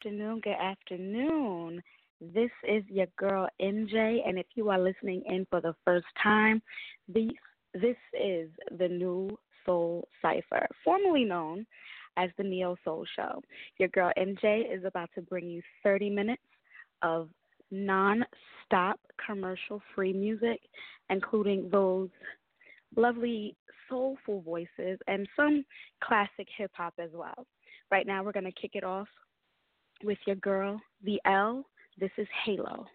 afternoon. Good afternoon. This is your girl MJ, and if you are listening in for the first time, this this is the Nu Soul Cypher, formerly known as the Neo Soul Show. Your girl MJ is about to bring you 30 minutes of non-stop commercial-free music, including those lovely soulful voices and some classic hip hop as well. Right now, we're going to kick it off with your girl, the L. This is Halo.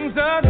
You, baby.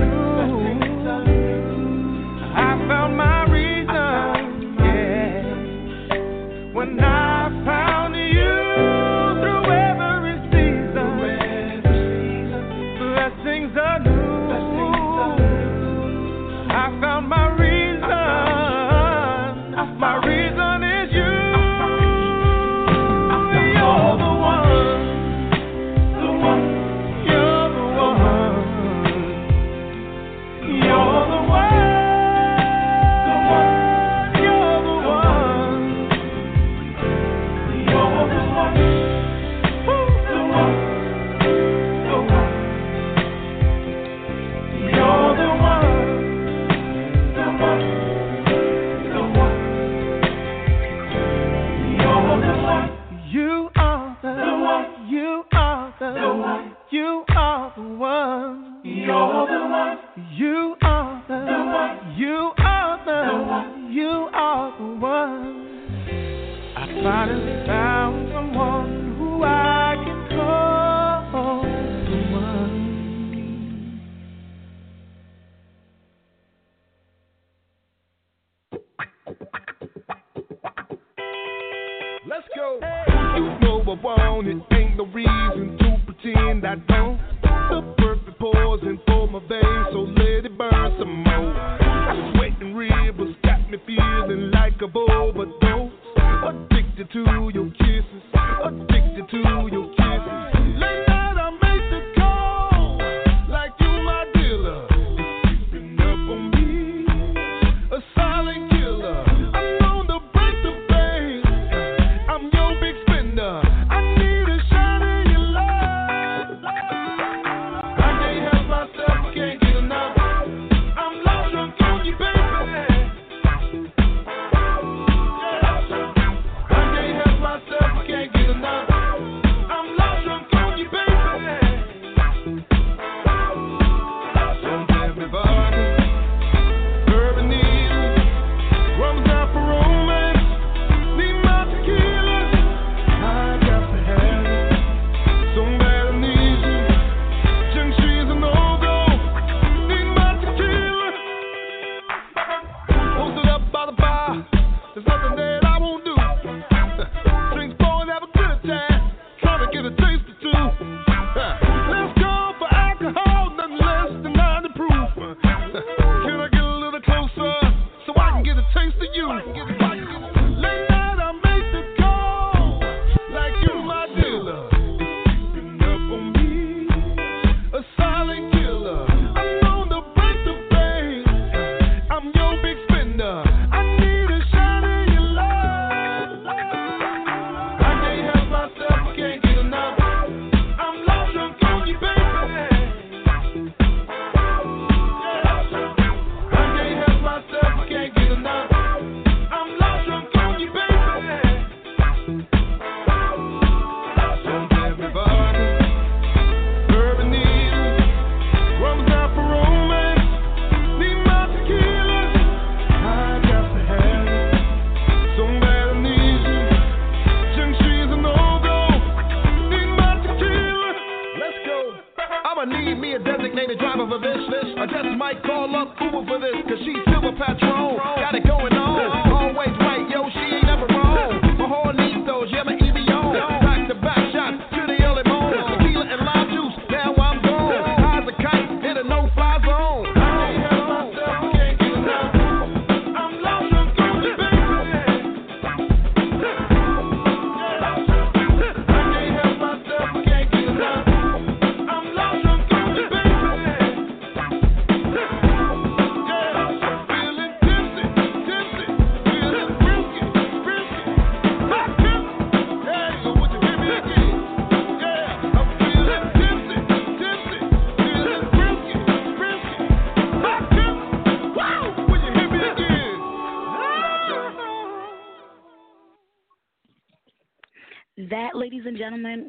get a taste of you.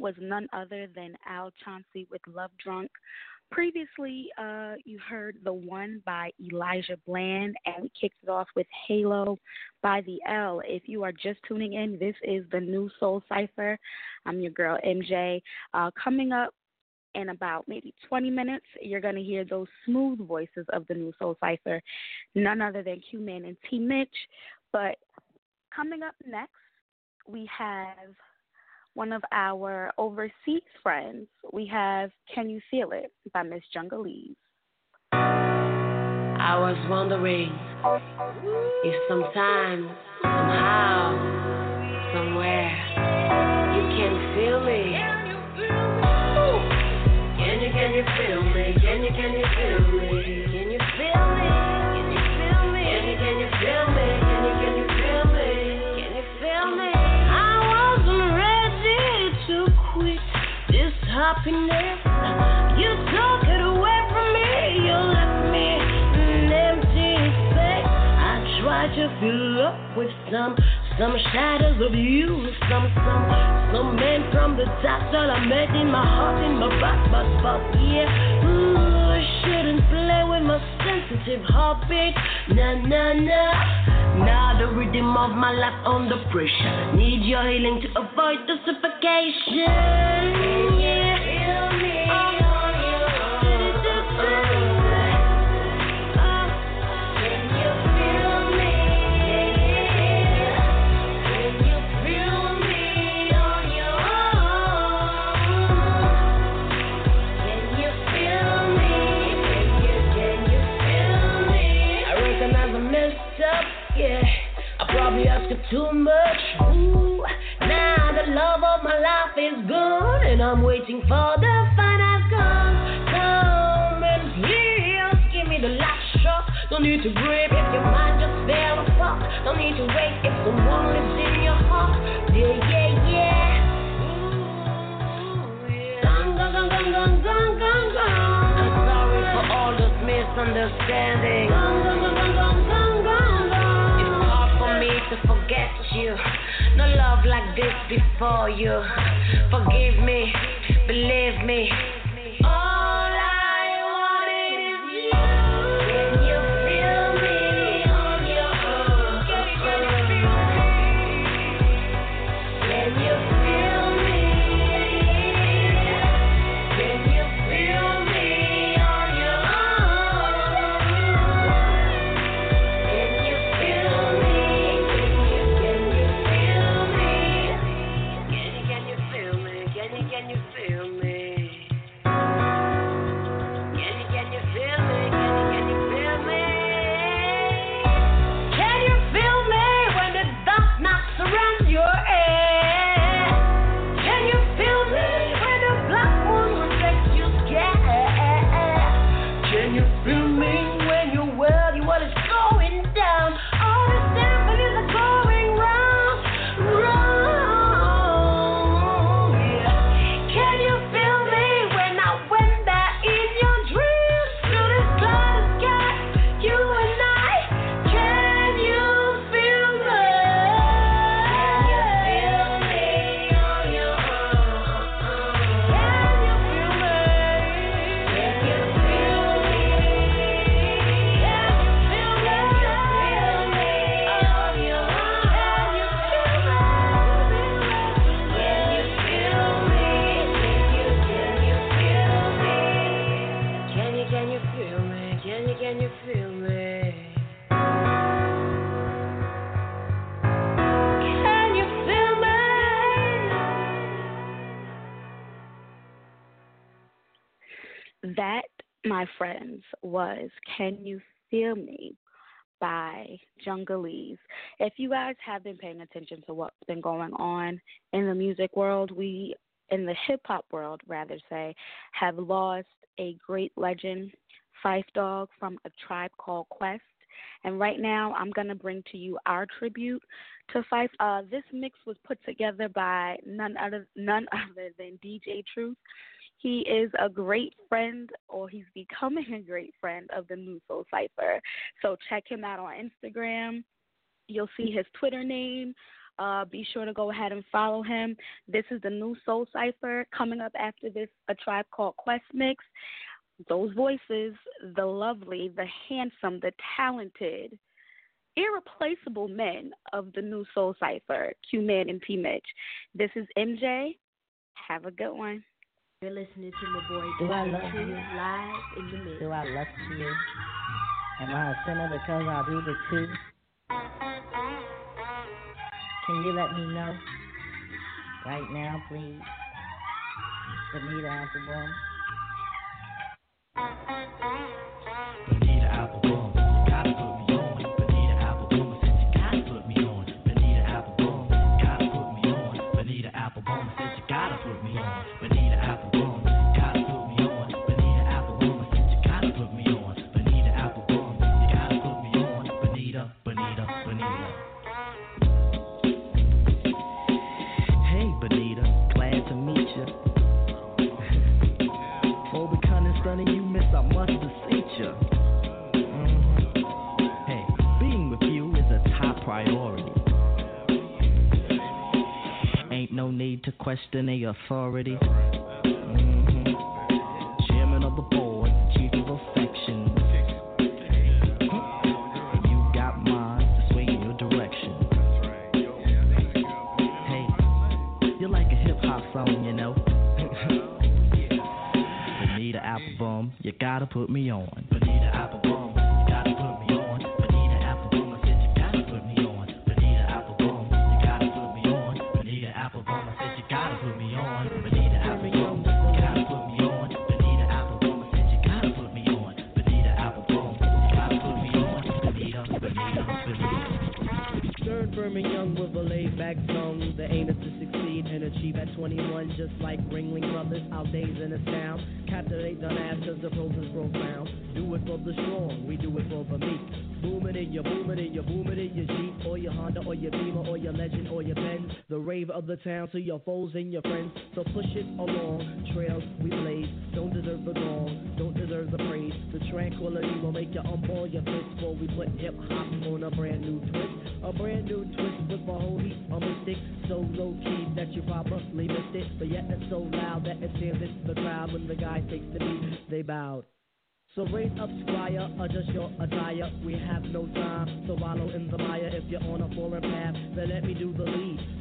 Was none other than Al Chauncey with Love Drunk. Previously, uh, you heard The One by Elijah Bland, and we kicked it off with Halo by The L. If you are just tuning in, this is the Nu Soul Cypher. I'm your girl, MJ. Uh, coming up in about maybe 20 minutes, you're going to hear those smooth voices of the Nu Soul Cypher, none other than Q Man and T Mitch. But coming up next, we have one of our overseas friends. We have Can You Feel It by Miss Jungle Jungleese. I was wondering if sometime, somehow, somewhere, you can feel me. Can you, can you feel me? Can you, can you feel me? To fill up with some some shadows of you, some some some men from the top that I met in my heart, in my back, but but yeah. Ooh, shouldn't play with my sensitive. Nah nah nah. Now the rhythm of my life under pressure. Need your healing to avoid the suffocation. Too much. Ooh, now the love of my life is gone, and I'm waiting for the final come. Come and please give me the last shot. Don't need to grip if your mind just fell apart. Don't need to wait if someone lives in your heart. Yeah, yeah, yeah. Gone, gone, gone, gone, gone, gone, gone. I'm sorry for all those misunderstandings. Gone, gone, gone, gone, gone, you. No love like this before you. Forgive me, believe me. All was Can You Feel Me by Jungleese. If you guys have been paying attention to what's been going on in the music world, we, in the hip hop world, rather say, have lost a great legend, Phife Dawg, from a tribe called Quest. And right now, I'm going to bring to you our tribute to Phife. Uh, this mix was put together by none other, none other than DJ Truth. He is a great friend, or he's becoming a great friend of the Nu Soul Cypher. So check him out on Instagram. You'll see his Twitter name. Uh, be sure to go ahead and follow him. This is the Nu Soul Cypher coming up after this. A tribe called Quest Mix. Those voices, the lovely, the handsome, the talented, irreplaceable men of the Nu Soul Cypher, Q Man and T Mitch. This is MJ. Have a good one. You're listening to my boy Do I love you? live in the mix. Do I love you? Am I a sinner because I do the two? Can you let me know? Right now, please. Bonita Applebum. To question the authority. Mhm. Chairman of the board, chief of affection. You got mine to sway in your direction. Hey, you're like a hip hop song, you know. Applebum, you gotta put me on. Applebum, to your foes and your friends. So push it along. Trails we blaze. Don't deserve the gong, don't deserve the praise. The tranquility will make you unball your fist before we put hip hop on a brand new twist. A brand new twist with a whole heap of mystic. So low key that you probably missed it. But yet it's so loud that it stands the crowd when the guy takes the beat. They bowed. So raise up, squire, adjust your attire. We have no time to wallow in the mire. If you're on a foreign path, then let me do the lead.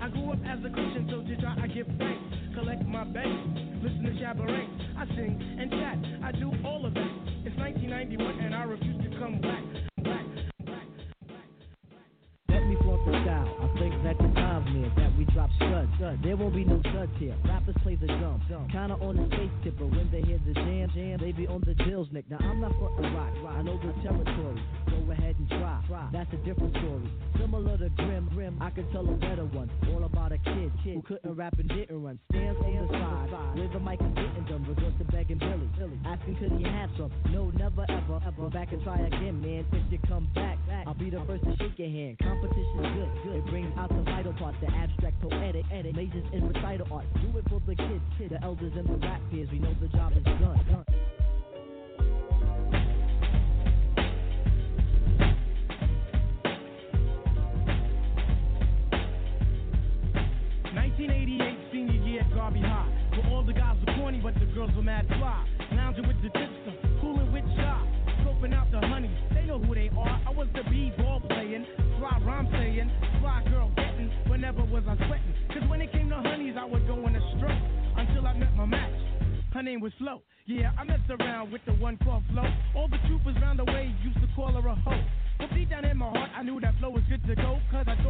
I grew up as a Christian, so to try I give thanks. Collect my banks, listen to Shabba I sing and chat, I do all of that. It's 1991 and I refuse to come. Back, There won't be no duds here. Rappers play the drum. Kinda on the space tip, but when they hear the jam, jam, they be on the Jills, Nick. Now I'm not for a rock. I know the territory. Go ahead and try. try. That's a different story. Similar to Grim, Grim, I could tell a better one. All about a kid, kid who couldn't rap and didn't run. Stands on the side, where the mic is getting done. Resorts to begging Billy, asking could he have some. No, never ever, ever. Back and try again, man. If you come back, I'll be the first to shake your hand. Competition's poetic, edit, majors in recital art. Do it for the kids, kids, the elders and the rap peers. We know the job is done. done. 1988 senior year at High. Where all the guys were corny, but the girls were mad fly. one called Flow. All the troopers round the way used to call her a hoe. But deep down in my heart, I knew that flow was good to go, cause I thought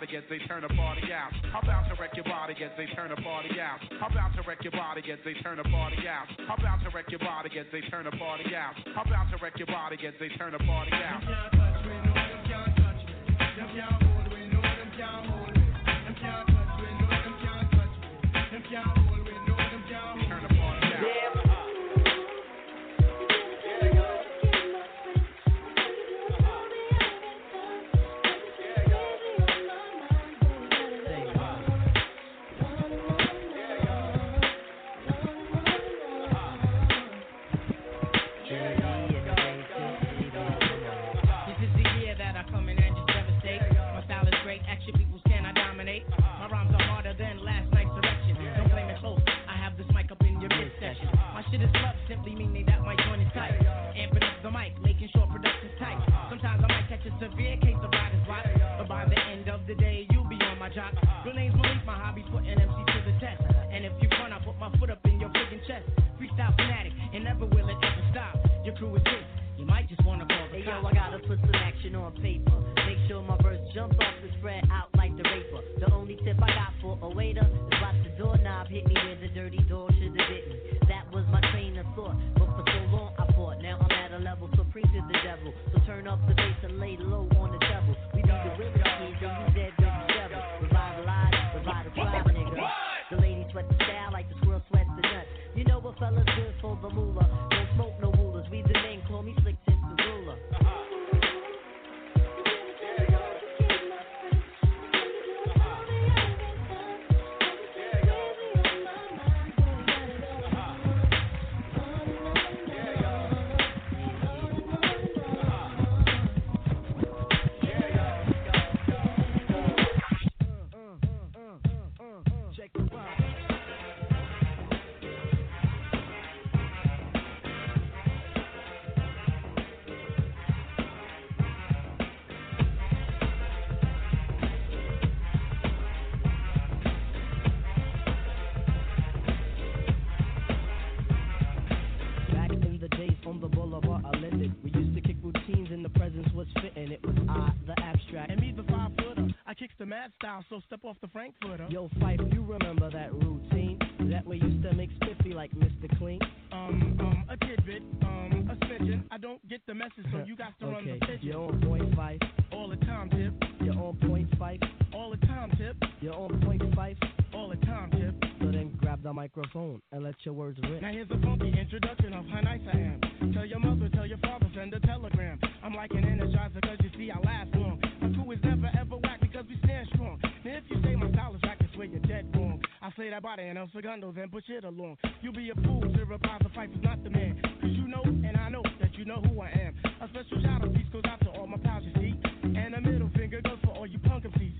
body as they turn a body out. I'm about to wreck your body as they turn a body out. I'm about to wreck your body as they turn a body out. I'm about to wreck your body as they turn a body out. I'm about to wreck your body as they turn a body out. crew is this. You might just wanna call the hey, cops. yo, I gotta put some action on paper. Make sure my verse jumps off the spread out style, so step off the Frankfurter. Yo, Phife, you remember that routine that we used to make spiffy like Mr. Clean? Um, um, a tidbit, um, a snitching. I don't get the message, so you got to okay. run the pitch. You're on point, Phife. All the time, Tip. You're on point, Phife. All the time, Tip. You're on point, Phife. All the time, Tip. So then grab the microphone and let your words rip. Now here's a funky introduction of how nice I am. Tell your mother, tell your father, send a telegram. I'm like an energizer, cause you see, I last play that body and El Segundo, then push it along. You be a fool to reply the fight is not the man. Cause you know, and I know, that you know who I am. A special shout out piece goes out to all my pals, you see. And a middle finger goes for all you punk MCs.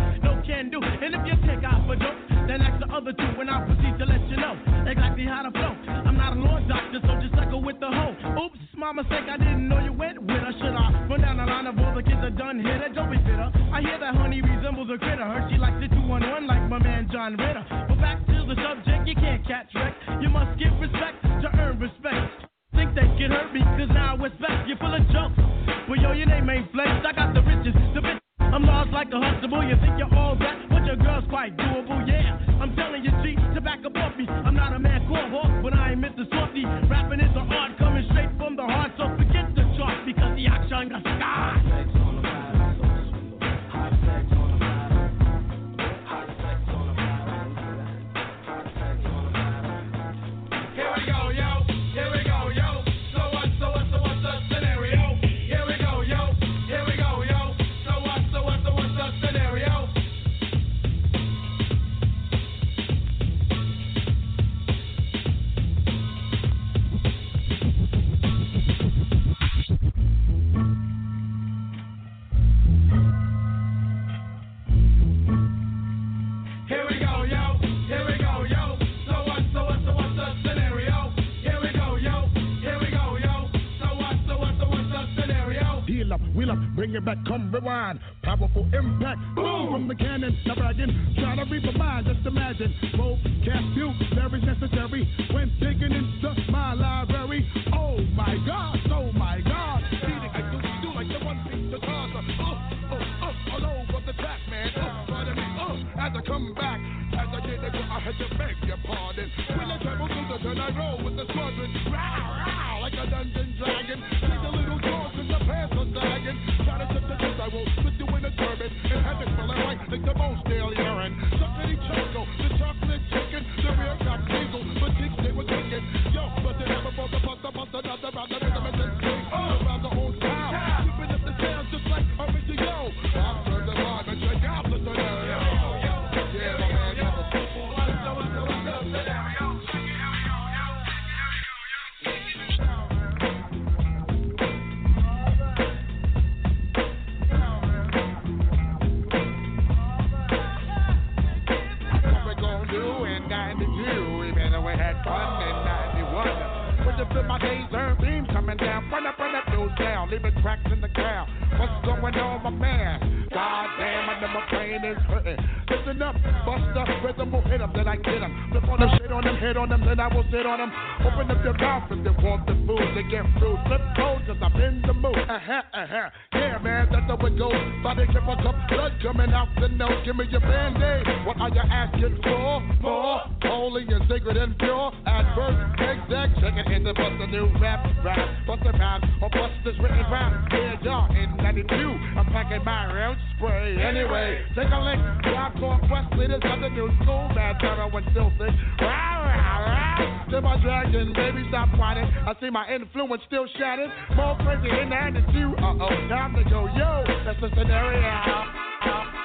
other two, I proceed to let you know exactly how to flow. I'm not a law doctor, so just suckle with the hoe. Oops, my mistake, I didn't know you went with her. Should I run down the line of all the kids that done hit her? Don't be bitter. I hear that honey resembles a critter. Her she likes it two on one like my man John Ritter. But back to the subject, you can't catch wreck. You must give respect to earn respect think they can hurt me, cause now it's back. You're full of jokes. Well, yo, your name ain't flex. I got the riches, the bitch. I'm lost like a hustler, boy. You think you're all that, but your girl's quite doable up me. I'm not a mad core hawk, but I ain't Mr. Softy. Rapping is an art coming straight from the heart, so forget the chart because the action got scars. up, bring it back, come rewind. Powerful impact, boom from the cannon. Now bragging, try to read my mind. Just imagine, vocab very necessary when digging into my library. Oh my God, oh my God. Oh, as I come back, as I get to go, I had to beg your pardon. When I travel through the turn, I roll with the You feel my laser beam coming down, run up, run up, nose down, leaving cracks in the ground. What's going on, my man? God damn, I know my brain is hurting. Listen up, bust the rhythm, will hit them, then I get them. Flip on them, shit on them, hit on them, then I will sit on them. Open up your mouth if you want the food they get through. Flip cold, cause I'm in the mood. Uh-huh, uh-huh. Yeah, man, that's how it goes. Body give us up, blood coming out the nose. Give me your band-aid. What are you asking for? More holy and sacred and pure. Adverse, exact, check it in the bust a new rap, rap, bust a rap, or bust this written rap. Yeah, y'all in 92. I'm packing my round spray. Anyway, take a lick. Job Quest leaders of the new school. Bad terror when filthy. Rah. To my dragon, baby, stop whining. I see my influence still shattered. More crazy in the hand than you. Uh oh, time to go. Yo, that's the scenario.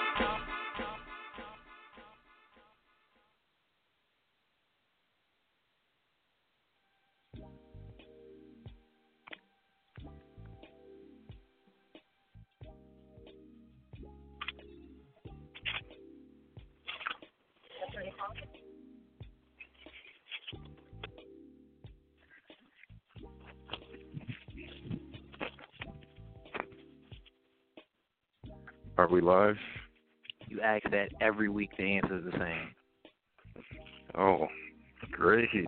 Are we live? You ask that every week, the answer is the same. Oh, great.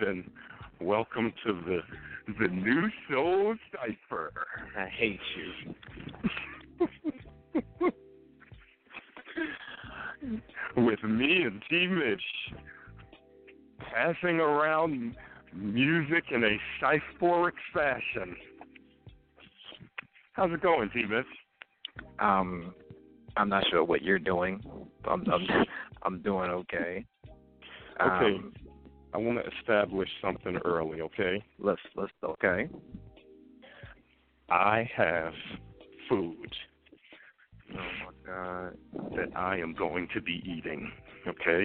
then welcome to the the Nu Soul Cypher. I hate you. With me and T Mitch passing around music in a cyphoric fashion. How's it going, T Mitch? Um, I'm not sure what you're doing. I'm I'm, I'm doing okay. Okay. Um, I want to establish something early, okay? let's let's okay. I have food Oh my god. that I am going to be eating, okay?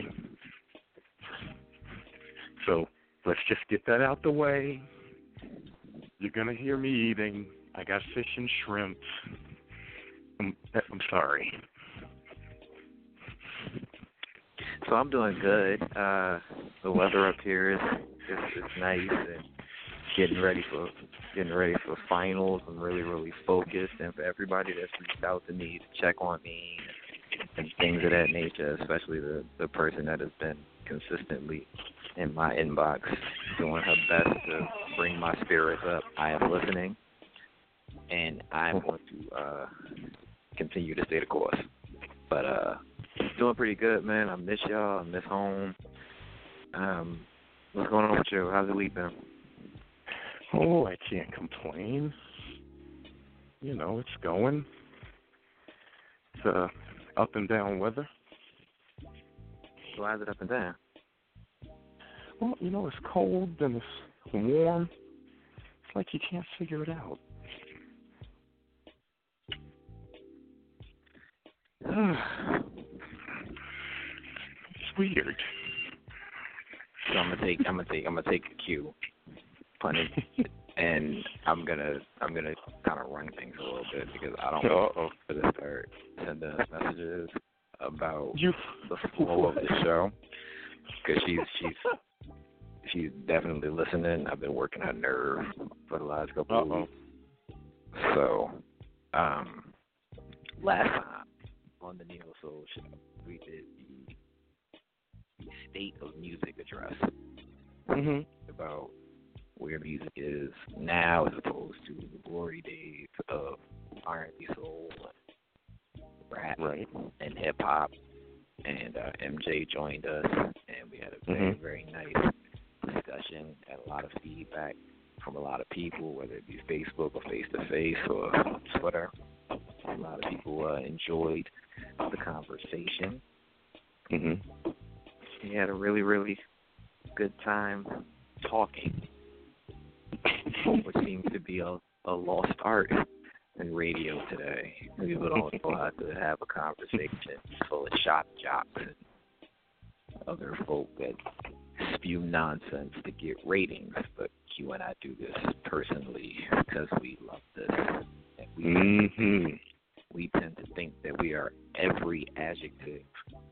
So let's just get that out the way. You're going to hear me eating. I got fish and shrimp. I'm, I'm sorry. So I'm doing good. Uh, the weather up here is is, is nice and getting ready for getting ready for finals. I'm really really focused, and for everybody that's reached out to me to check on me and things of that nature, especially the the person that has been consistently in my inbox doing her best to bring my spirits up. I am listening, and I'm going to uh, continue to stay the course. But uh, doing pretty good, man. I miss y'all. I miss home. Um, what's going on with you? How's the week been? Oh, I can't complain. You know, it's going. It's uh, up and down weather. So how's it up and down? Well, you know, it's cold and it's warm. It's like you can't figure it out. It's weird. So I'm gonna take I'm gonna take I'm gonna take a cue, pun and I'm gonna I'm gonna kind of run things a little bit because I don't want Uh-oh. for to start sending us messages about You the flow of the show because she's she's she's definitely listening. I've been working her nerve for the last couple of Uh-oh. weeks. So, um, last on the Neo Soul Show, we did the, the state of music address Mhm. about where music is now as opposed to the glory days of R&B soul, rap, Right. and hip hop. And uh, MJ joined us, and we had a very, Mhm. very nice discussion. Had a lot of feedback from a lot of people, whether it be Facebook or face to face or Twitter. A lot of people uh, enjoyed the conversation. Mhm. We had a really, really good time talking, which seems to be a, a lost art in radio today. People don't know how to have a conversation full of shop jocks and other folk that spew nonsense to get ratings. But Q and I do this personally because we love this. And we Mhm. We tend to think that we are every adjective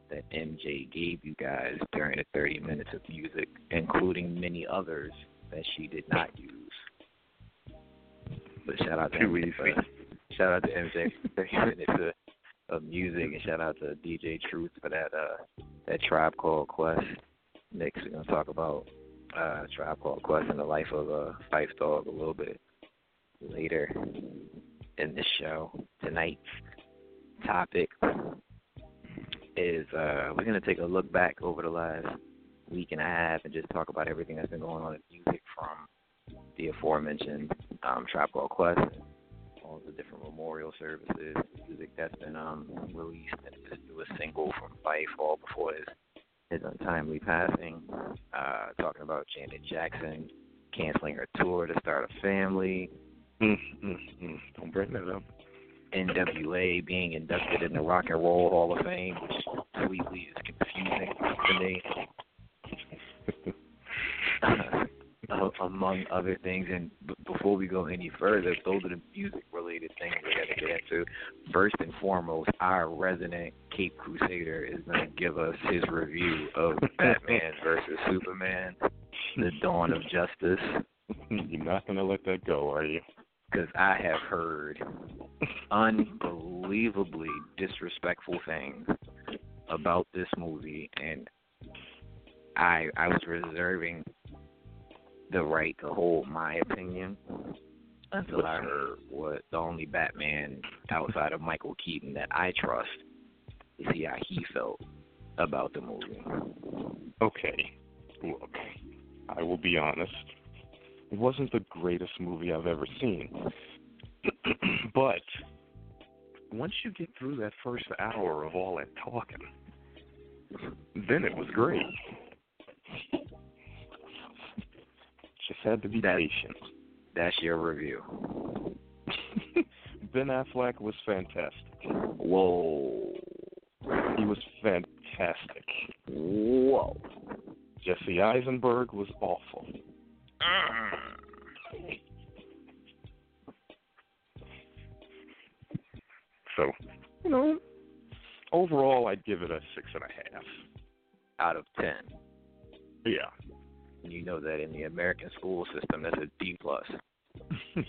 that MJ gave you guys during the 30 minutes of music, including many others that she did not use. But shout out to MJ for- shout out to MJ for 30 minutes of, of music, and shout out to DJ Truth for that uh that Tribe Called Quest. Next, we're gonna talk about uh Tribe Called Quest and the life of uh, Phife Dawg a little bit later in this show. Tonight's topic is uh we're gonna take a look back over the last week and a half and just talk about everything that's been going on in music from the aforementioned um Tribe Called Quest, all the different memorial services, music that's been um released and this newest single from Phife all before his his untimely passing. Uh talking about Janet Jackson canceling her tour to start a family. Mm, mm, mm. Don't bring that up. NWA being inducted in the Rock and Roll Hall of Fame, which completely is confusing to me. Uh, among other things, and b- before we go any further, those are the music-related things we got to get into. First and foremost, our resident Cape Crusader is going to give us his review of Batman versus Superman: The Dawn of Justice. You're not gonna let that go, are you? Because I have heard unbelievably disrespectful things about this movie, and I I was reserving the right to hold my opinion until I heard what the only Batman outside of Michael Keaton that I trust to see how he felt about the movie. Okay. Look, I will be honest. It wasn't the greatest movie I've ever seen. but once you get through that first hour of all that talking, then it was great. Just had to be that, patient. That's your review. ben Affleck was fantastic. Whoa. He was fantastic. Whoa. Jesse Eisenberg was awful. Mm. So, you know, overall, I'd give it a six and a half. Out of ten. Yeah. You know that in the American school system, that's a D plus.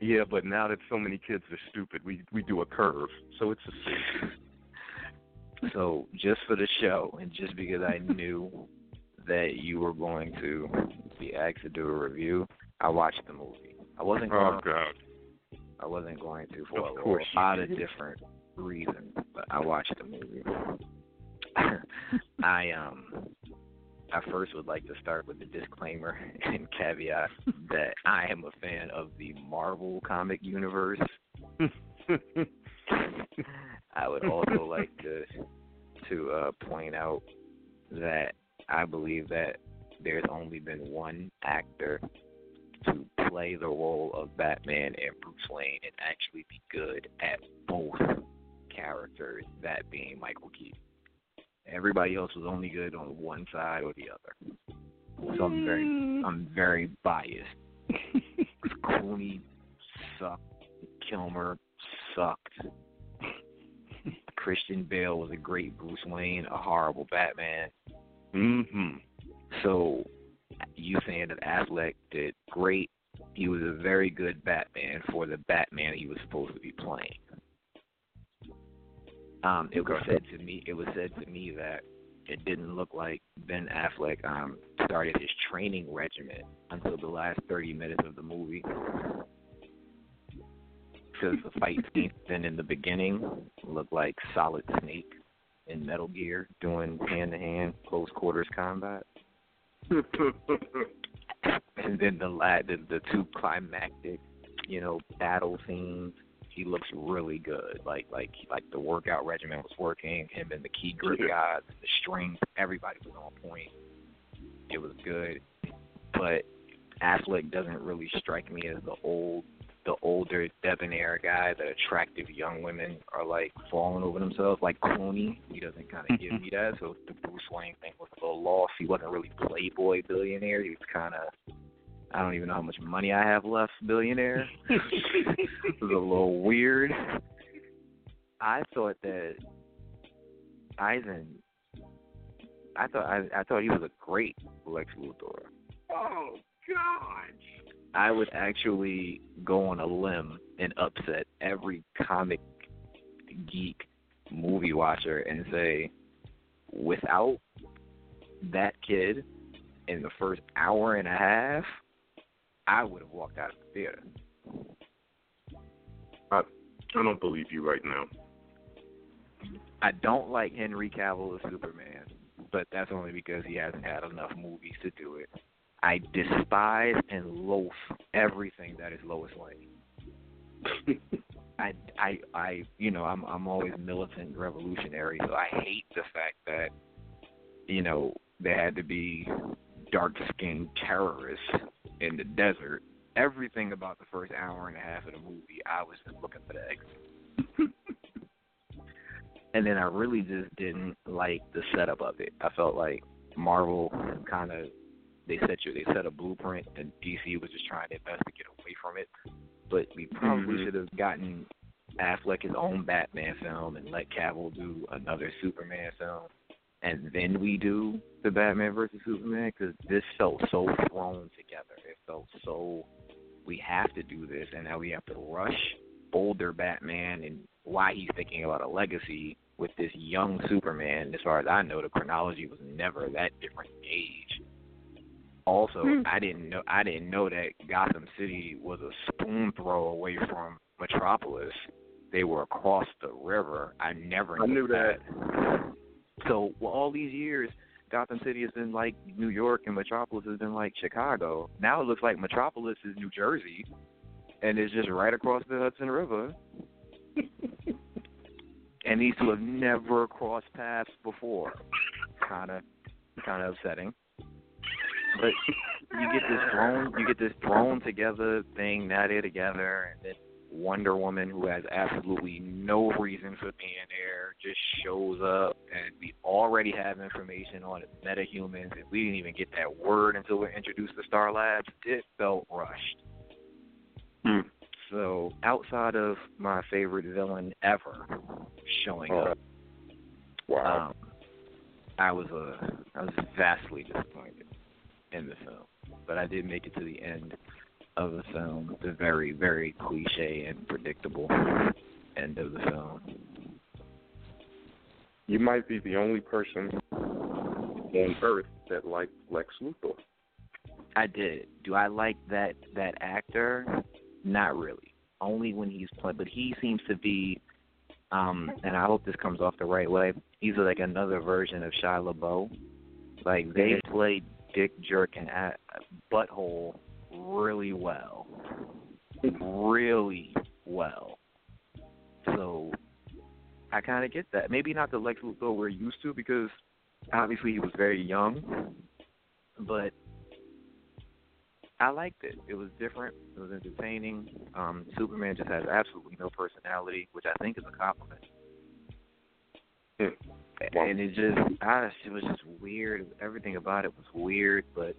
Yeah, but now that so many kids are stupid, we we do a curve, so it's a six. So just for the show, and just because I knew that you were going to be asked to do a review, I watched the movie. I wasn't going. Oh God. I wasn't going to for Of a course lot of different reasons, but I watched the movie. I um I first would like to start with the disclaimer and caveat that I am a fan of the Marvel comic universe. I would also like to to uh, point out that I believe that there's only been one actor to play the role of Batman and Bruce Wayne and actually be good at both characters, that being Michael Keaton. Everybody else was only good on one side or the other. So I'm very hmm. I'm very biased. Clooney sucked. Kilmer sucked. Christian Bale was a great Bruce Wayne, a horrible Batman. Mm-hmm. So you saying that Affleck did great. He was a very good Batman for the Batman he was supposed to be playing. Um, it was said to me. It was said to me that it didn't look like Ben Affleck um, started his training regimen until the last thirty minutes of the movie, because the fight scene then in the beginning looked like Solid Snake in Metal Gear doing hand to hand close quarters combat. and then the la the, the two climactic, you know, battle scenes. He looks really good. Like like like the workout regimen was working. Him and the key grip guys, the strength, everybody was on point. It was good, but Affleck doesn't really strike me as the old, the older debonair guy that attractive young women are like falling over themselves. Like Clooney, he doesn't kind of give me that. So the Bruce Wayne thing was a little lost. He wasn't really playboy billionaire. He was kind of I don't even know how much money I have left, billionaire. it was a little weird. I thought that Eisen, I thought I, I thought he was a great Lex Luthor. Oh God. I would actually go on a limb and upset every comic geek movie watcher and say, without that kid in the first hour and a half, I would have walked out of the theater. I I don't believe you right now. I don't like Henry Cavill as Superman, but that's only because he hasn't had enough movies to do it. I despise and loathe everything that is Lois Lane. I, I, I, you know, I'm, I'm always militant, revolutionary, so I hate the fact that, you know, there had to be dark-skinned terrorists in the desert. Everything about the first hour and a half of the movie, I was just looking for the exit. and then I really just didn't like the setup of it. I felt like Marvel kind of they set you they set a blueprint and DC was just trying their best to get away from it. But we probably Mhm. should have gotten Affleck his own Batman film and let Cavill do another Superman film, and then we do the Batman versus Superman because this felt so thrown together. It felt so we have to do this, and now we have to rush older Batman and why he's thinking about a legacy with this young Superman. As far as I know, the chronology was never that different age. Also, Hmm. I didn't know I didn't know that Gotham City was a spoon throw away from Metropolis. They were across the river. I never I knew that. So well, all these years, Gotham City has been like New York, and Metropolis has been like Chicago. Now it looks like Metropolis is New Jersey, and it's just right across the Hudson River. and these two have never crossed paths before. Kind of, kind of upsetting. But you get this thrown, you get this thrown together thing. They're together, and then Wonder Woman, who has absolutely no reason for being there, just shows up, and we already have information on metahumans, and we didn't even get that word until we're introduced to Star Labs. It felt rushed. Hmm. So outside of my favorite villain ever showing up, Wow. um, I was uh, I was vastly disappointed in the film, but I did make it to the end of the film, the very very cliche and predictable end of the film. you might be the only person on Earth that liked Lex Luthor. I did. Do I like that that actor? Not really. Only when he's playing, but he seems to be. Um, and I hope this comes off the right way. He's like another version of Shia LaBeouf. Like they played Dick Jerk and a- Butthole really well, really well. So I kind of get that. Maybe not the Lex Luthor we're used to because obviously he was very young, but I liked it. It was different. It was entertaining. Um, Superman just has absolutely no personality, which I think is a compliment. And it just, I, it was just weird. Everything about it was weird, but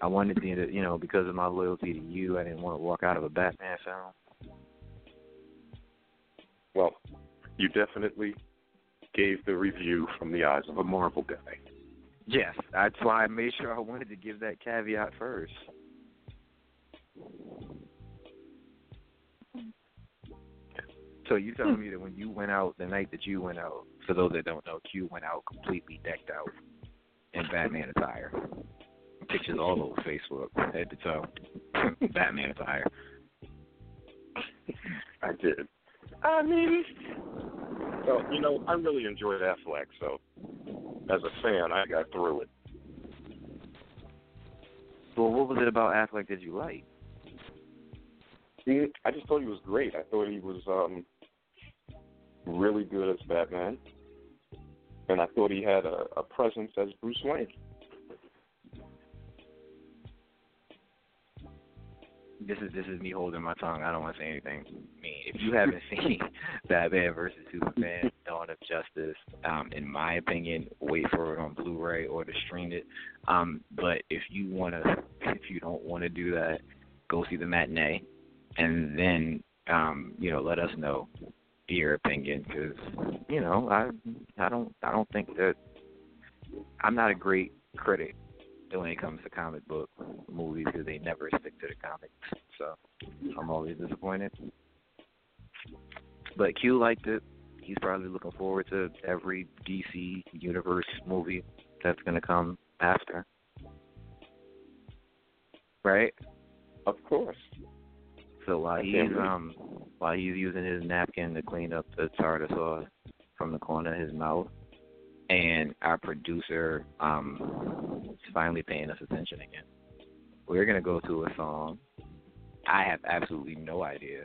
I wanted to, you know, because of my loyalty to you, I didn't want to walk out of a Batman film. Well, you definitely gave the review from the eyes of a Marvel guy. Yes, that's why I made sure I wanted to give that caveat first. So you telling me that when you went out the night that you went out, for those that don't know, Q went out completely decked out in Batman attire. Pictures all over Facebook, head to toe, Batman attire. I did. I mean, well, you know, I really enjoyed Affleck, so as a fan, I got through it. Well, what was it about Affleck that you liked? He, I just thought he was great. I thought he was um really good as Batman, and I thought he had a, a presence as Bruce Wayne. This is this is me holding my tongue. I don't want to say anything mean. If you haven't seen Batman versus Superman: Dawn of Justice, um, in my opinion, wait for it on Blu-ray or to stream it. Um, but if you wanna, if you don't want to do that, go see the matinee, and then um, you know let us know your opinion because you know I I don't I don't think that I'm not a great critic when it comes to comic book movies because they never stick to the comics. So I'm always disappointed. But Q liked it. He's probably looking forward to every DC universe movie that's going to come after. Right? Of course. So while he's um while he's using his napkin to clean up the tartar sauce from the corner of his mouth, and our producer um is finally paying us attention again. We're gonna go to a song. I have absolutely no idea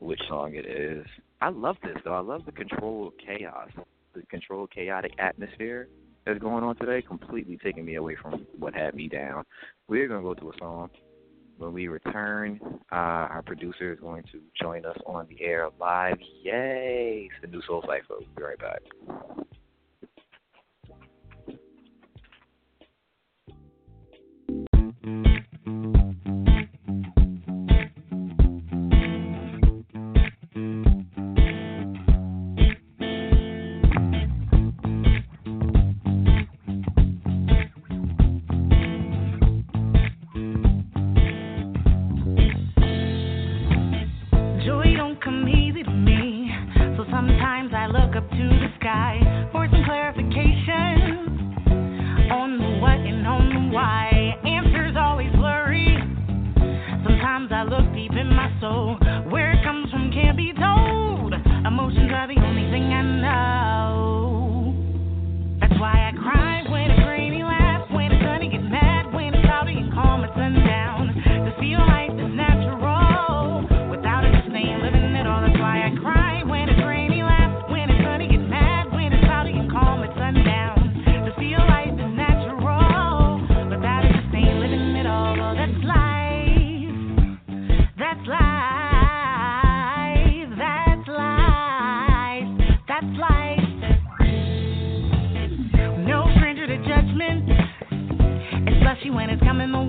which song it is. I love this though. I love the control of chaos, the control chaotic atmosphere that's going on today. Completely taking me away from what had me down. We're gonna go to a song. When we return, uh, our producer is going to join us on the air live. Yay! It's the Nu Soul Cypher. We'll be right back. she when it's coming my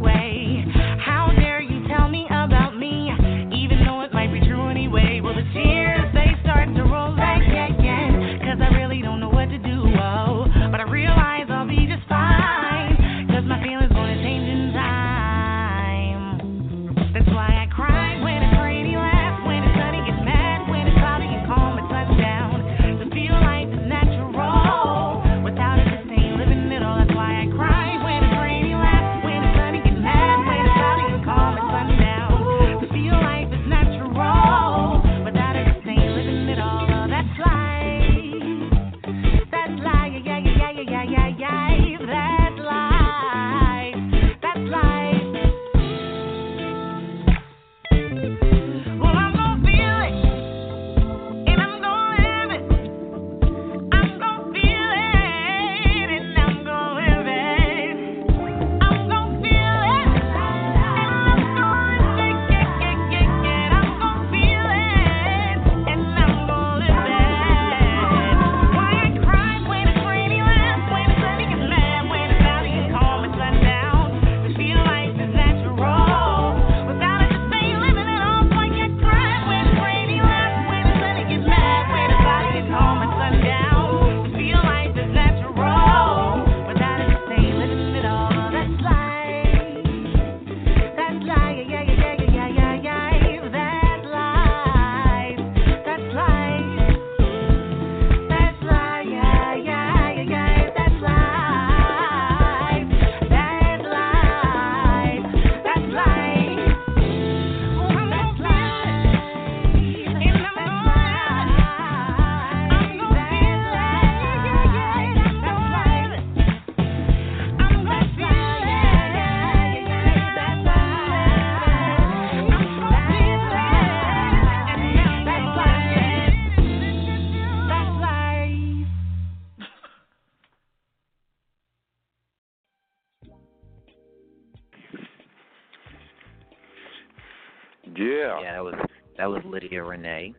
Renee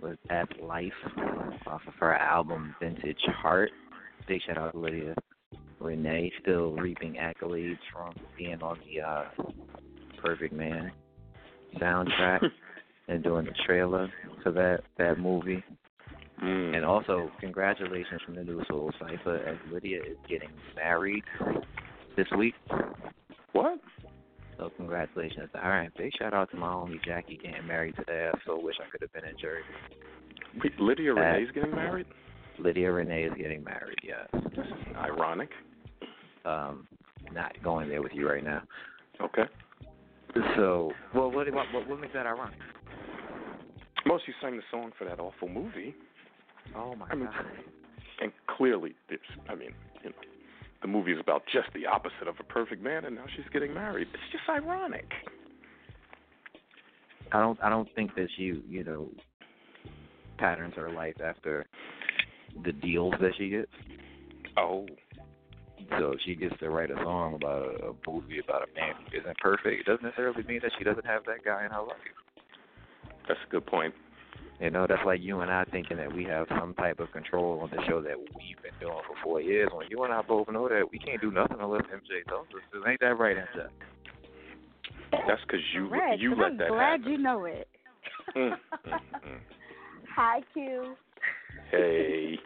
with F Life off of her album Vintage Heart. Big shout out to Lydia Renee, still reaping accolades from being on the uh, Perfect Man soundtrack and doing the trailer to that that movie. Mm. And also, congratulations from the Nu Soul Cypher as Lydia is getting married this week. What? So congratulations to her. And big shout out to my homie Jackie getting married today. I so wish I could have been in Jersey. Wait, Lydia Uh, Renee's getting married? Lydia Renee is getting married, yes. Ironic. Um, not going there with you right now. Okay. So, well, what what what, makes that ironic? Well, she sang the song for that awful movie. Oh my I mean, god. and clearly, this. I mean, you know, the movie is about just the opposite of a perfect man, and now she's getting married. It's just ironic. I don't I don't think that she you know patterns her life after the deals that she gets. Oh. So she gets to write a song about a, a movie about a man who isn't perfect, it doesn't necessarily mean that she doesn't have that guy in her life. That's a good point. You know, that's like you and I thinking that we have some type of control on the show that we've been doing for four years. When you and I both know that we can't do nothing unless MJ tells us to. Ain't that right, MJ? That's because you Correct, you 'cause let I'm that glad happen. you know it. Mm, mm, mm. Hi, Q. Hey.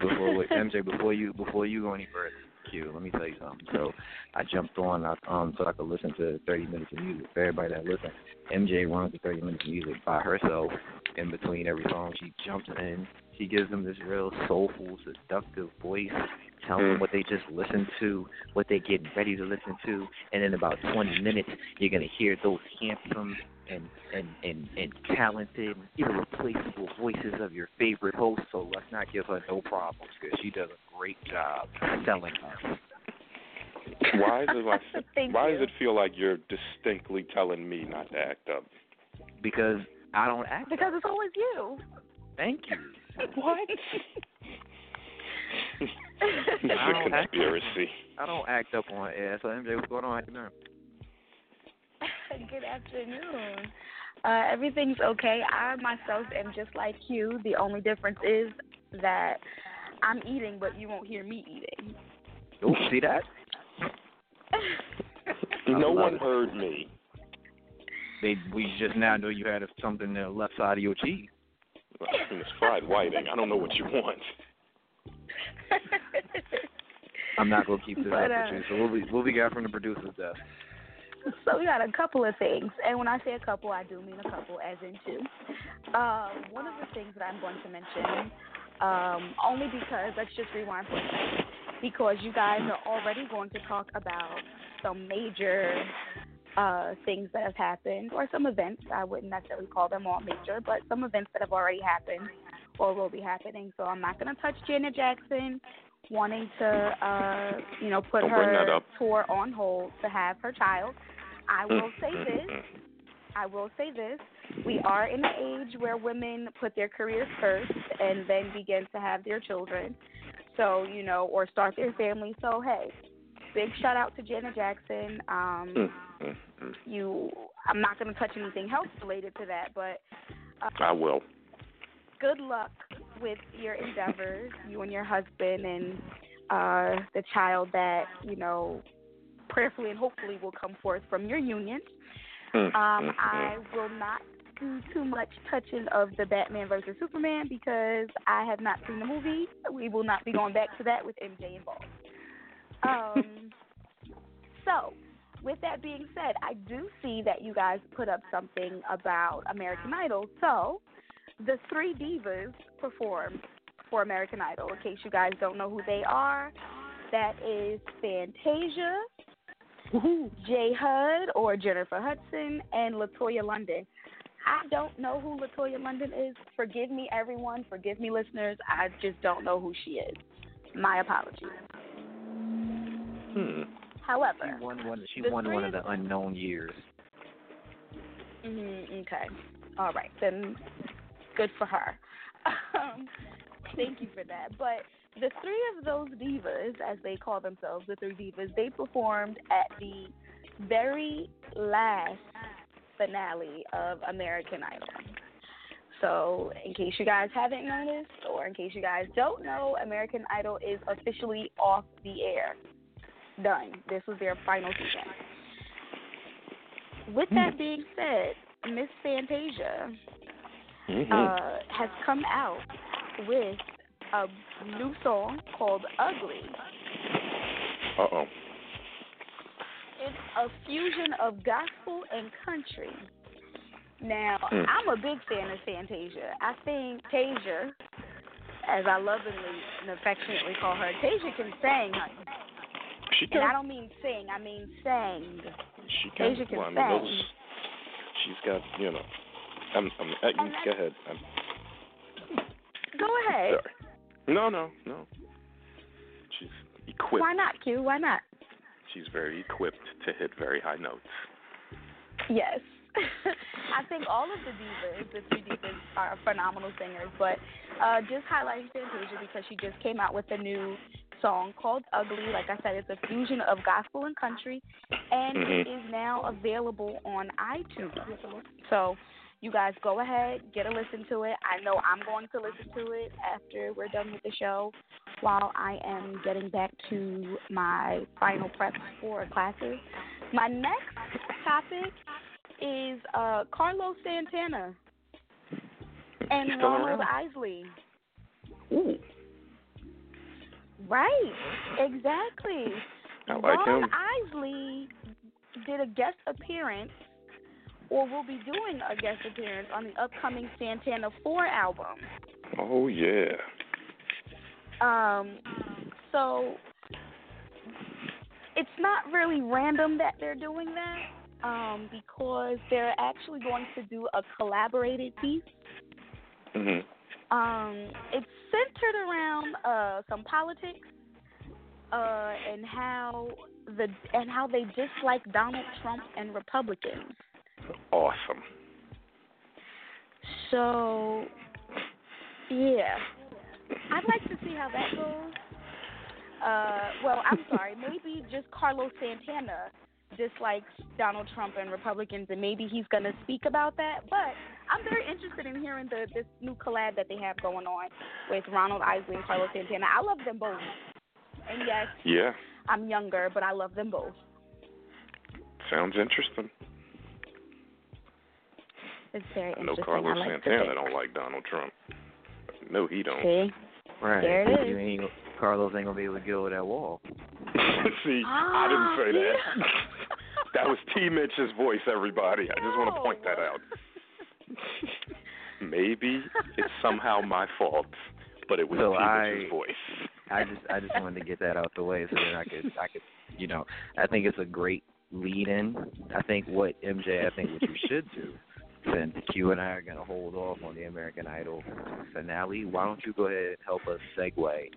Before MJ, before you before you go any further, Let me tell you something. So I jumped on um so I could listen to 30 minutes of music. For everybody that listen, MJ runs the 30 minutes of music by herself. In between every song, she jumps in. She gives them this real soulful, seductive voice, telling them Mm. what they just listened to, what they're getting ready to listen to, and in about 20 minutes, you're gonna hear those handsome and and and, and talented, irreplaceable voices of your favorite host. So let's not give her no problems because she does a great job selling us. Why does it Thank why you. does it feel like you're distinctly telling me not to act up? Because I don't act. Because it's always you. Thank you. What? It's I a conspiracy. I don't act up on air. So MJ, what's going on? How you doing? Good afternoon. Uh, everything's okay. I myself am just like you. The only difference is that I'm eating, but you won't hear me eating. Oh, see that? No one it. heard me. They we just now know you had something in the left side of your cheek. It's fried whiting. I don't know what you want. I'm not gonna keep this But, up uh, with you. So what we what we got from the producer's desk? So we got a couple of things, and when I say a couple, I do mean a couple, as in two. Um, one of the things that I'm going to mention, um, only because let's just rewind for a second, because you guys are already going to talk about some major uh, things that have happened, or some events. I wouldn't necessarily call them all major, but some events that have already happened or will be happening. So I'm not going to touch Janet Jackson wanting to, uh, you know, put Don't her tour on hold to have her child. I will say Mm, this. mm, I will say this. We are in an age where women put their careers first and then begin to have their children. So, you know, or start their family. So, hey, big shout out to Janet Jackson. Um, mm, mm, mm. you I'm not going to touch anything health related to that, but uh, I will. Good luck with your endeavors, you and your husband and uh the child that, you know, prayerfully and hopefully will come forth from your union. Mm, Um, mm, I will not do too much touching of the Batman versus Superman because I have not seen the movie. We will not be going back to that with MJ involved. Um, so, with that being said, I do see that you guys put up something about American Idol. So, the three divas performed for American Idol. In case you guys don't know who they are, that is Fantasia, Jay Hud or Jennifer Hudson, and Latoya London. I don't know who Latoya London is. Forgive me, everyone. Forgive me, listeners. I just don't know who she is. My apologies. Hmm. However, She won one. She won one of of the unknown years. mm, okay, all right, then good for her. Um, thank you for that. But the three of those divas, as they call themselves, the three divas, they performed at the very last finale of American Idol. So, in case you guys haven't noticed, or in case you guys don't know, American Idol is officially off the air. Done. This was their final season. With that being said, Miss Fantasia Mhm. uh, has come out with a new song called Ugly. uh oh. It's a fusion of gospel and country. Now, Hmm. I'm a big fan of Fantasia. I think Tasia, as I lovingly and affectionately call her, Tasia can sing, honey. She And I don't mean sing, I mean sang. She can. Tasia can well, I mean, sing. those, she's got, you know. I'm. I'm. Uh, you, go ahead. I'm Go ahead. sorry. No, no, no. She's equipped. Why not, Q? Why not? She's very equipped to hit very high notes. Yes. I think all of the divas, the three divas, are phenomenal singers. But uh, just highlighting Fantasia because she just came out with a new song called Ugly. Like I said, it's a fusion of gospel and country, and it Mhm. is now available on iTunes. So you guys go ahead, get a listen to it. I know I'm going to listen to it after we're done with the show while I am getting back to my final prep for classes. My next topic is uh, Carlos Santana and still Ronald around? Isley. Ooh. Right, exactly. I like Ron him. Isley did a guest appearance, or will be doing a guest appearance on the upcoming Santana 4 album. Oh yeah. Um, so it's not really random that they're doing that, um, because they're actually going to do a collaborated piece. Mhm. Um, it's centered around uh, some politics, uh, and how the and how they dislike Donald Trump and Republicans. Awesome. So, yeah, I'd like to see how that goes. Uh, well, I'm sorry, maybe just Carlos Santana dislikes Donald Trump and Republicans, and maybe he's going to speak about that. But I'm very interested in hearing the this new collab that they have going on with Ronald Isley and Carlos Santana. I love them both, and yes, Yeah. I'm younger, but I love them both. Sounds interesting. It's very I know. Carlos I like Santana don't like Donald Trump. No, he don't. See? Right. There it is. You ain't, Carlos ain't gonna be able to get over that wall. See, Ah, I didn't say that. that was T. Mitch's voice, everybody. I just want to point that out. Maybe it's somehow my fault, but it was So T. I- Mitch's voice. I just I just wanted to get that out the way so that I could I could you know I think it's a great lead in. I think what MJ I think what you should do since Q and I are gonna hold off on the American Idol finale, why don't you go ahead and help us segue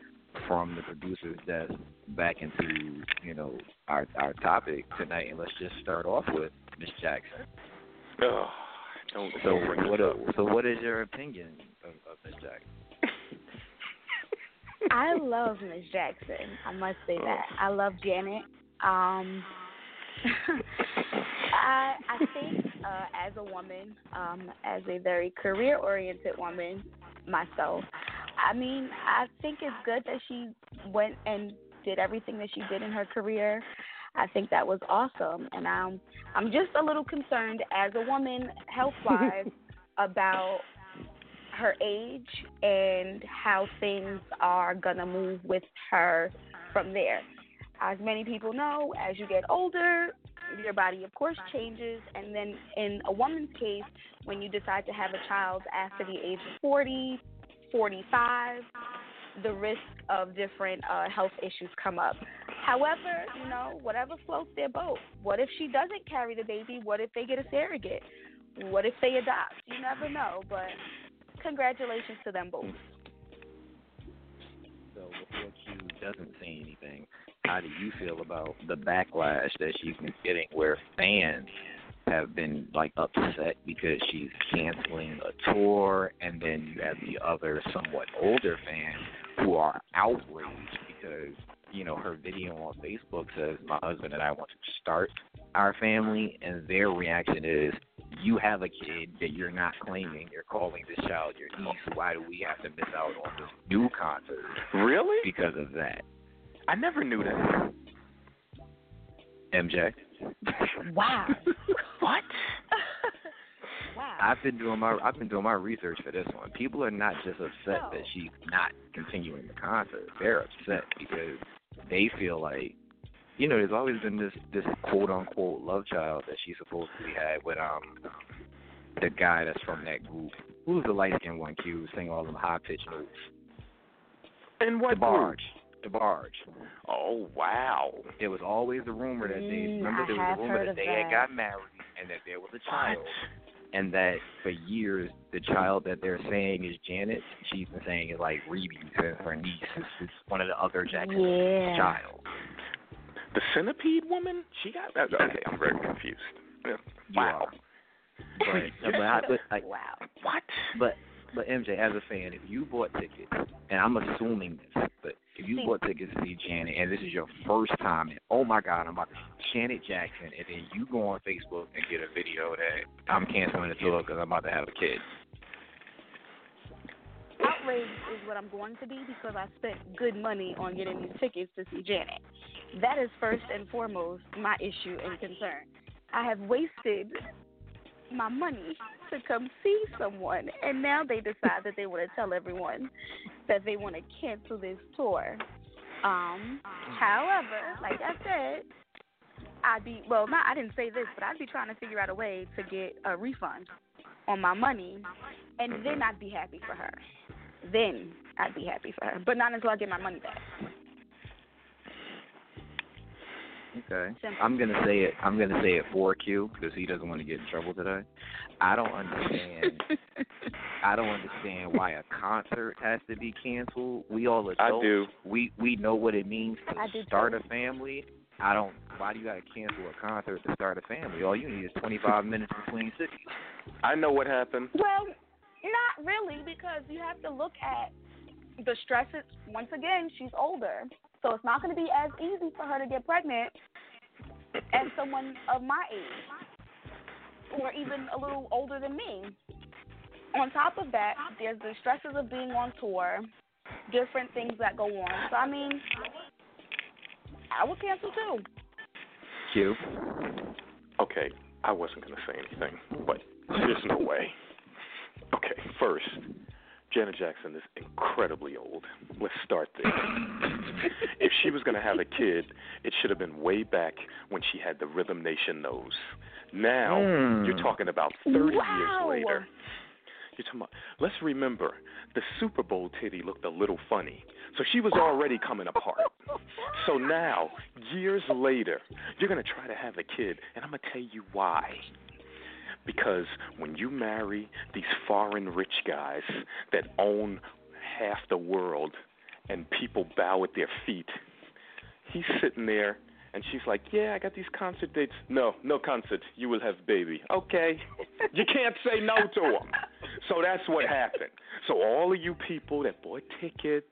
from the producer's desk back into, you know, our our topic tonight and let's just start off with Miss Jackson. Oh, don't So don't what this up. so what is your opinion of, of Miss Jackson? I love Miss Jackson. I must say that. I love Janet. Um I I think uh as a woman, um, as a very career oriented woman myself, I mean, I think it's good that she went and did everything that she did in her career. I think that was awesome and I'm I'm just a little concerned as a woman health wise about her age and how things are gonna move with her from there. As many people know, as you get older, your body of course changes and then in a woman's case, when you decide to have a child after the age of 40, 45, the risk of different uh, health issues come up. However, you know, whatever floats their boat. What if she doesn't carry the baby? What if they get a surrogate? What if they adopt? You never know, but congratulations to them both. So what you doesn't say anything. How do you feel about the backlash that she's been getting, where fans have been like upset because she's canceling a tour, and then you have the other somewhat older fans who are outraged because you know her video on Facebook says my husband and I want to start our family, and their reaction is you have a kid that you're not claiming. You're calling this child your niece. Why do we have to miss out on this new concert? Really? Because of that. I never knew that. MJ. Wow. what? wow. I've been doing my I've been doing my research for this one. People are not just upset No. that she's not continuing the concert. They're upset because they feel like you know, there's always been this this quote unquote love child that she supposedly had with um the guy that's from that group. Who's the light skinned one Q sing all them high pitched notes? And what the barge. DeBarge. Oh wow. There was always a rumor that they Mm, remember I there was a rumor that they that. had got married and that there was a child. And that for years the child that they're saying is Janet, she's been saying is like Reeves her niece. It's, it's one of the other Jackson's Yeah. child. The centipede woman? She got that. Okay, I'm very confused. Yeah. Wow. But, but, I, but like, wow. What? But but MJ, as a fan, if you bought tickets, and I'm assuming this, but if you bought tickets to see Janet, and this is your first time, and oh my God, I'm about to see Janet Jackson, and then you go on Facebook and get a video that I'm canceling the tour because I'm about to have a kid. Outrage is what I'm going to be because I spent good money on getting these tickets to see Janet. That is first and foremost my issue and concern. I have wasted my money to come see someone, and now they decide that they want to tell everyone that they want to cancel this tour. Um, however, like I said, I'd be well. Not I didn't say this, but I'd be trying to figure out a way to get a refund on my money, and then I'd be happy for her. Then I'd be happy for her, but not until I get my money back. Okay. Simple. I'm gonna say it. I'm gonna say it for Q because he doesn't want to get in trouble today. I don't understand. I don't understand why a concert has to be canceled. We all adults. I do. We we know what it means to do start too. a family. I don't. Why do you gotta cancel a concert to start a family? All you need is 25 minutes between cities. I know what happened. Well, not really, because you have to look at the stresses. Once again, she's older, so it's not going to be as easy for her to get pregnant as someone of my age, or even a little older than me. On top of that, there's the stresses of being on tour, different things that go on. So I mean, I would cancel too. You? Okay, I wasn't going to say anything, but there's no way. Okay, first, Janet Jackson is incredibly old. Let's start there. if she was going to have a kid, it should have been way back when she had the Rhythm Nation nose. Now, Hmm. you're talking about 30 Wow. years later. You're talking about, let's remember, the Super Bowl titty looked a little funny. So she was already coming apart. So now, years later, you're going to try to have a kid, and I'm going to tell you why. Because when you marry these foreign rich guys that own half the world and people bow at their feet, he's sitting there and she's like, Yeah, I got these concert dates. No, no concert. You will have baby. Okay. you can't say no to him. So that's what happened. So all of you people that bought tickets,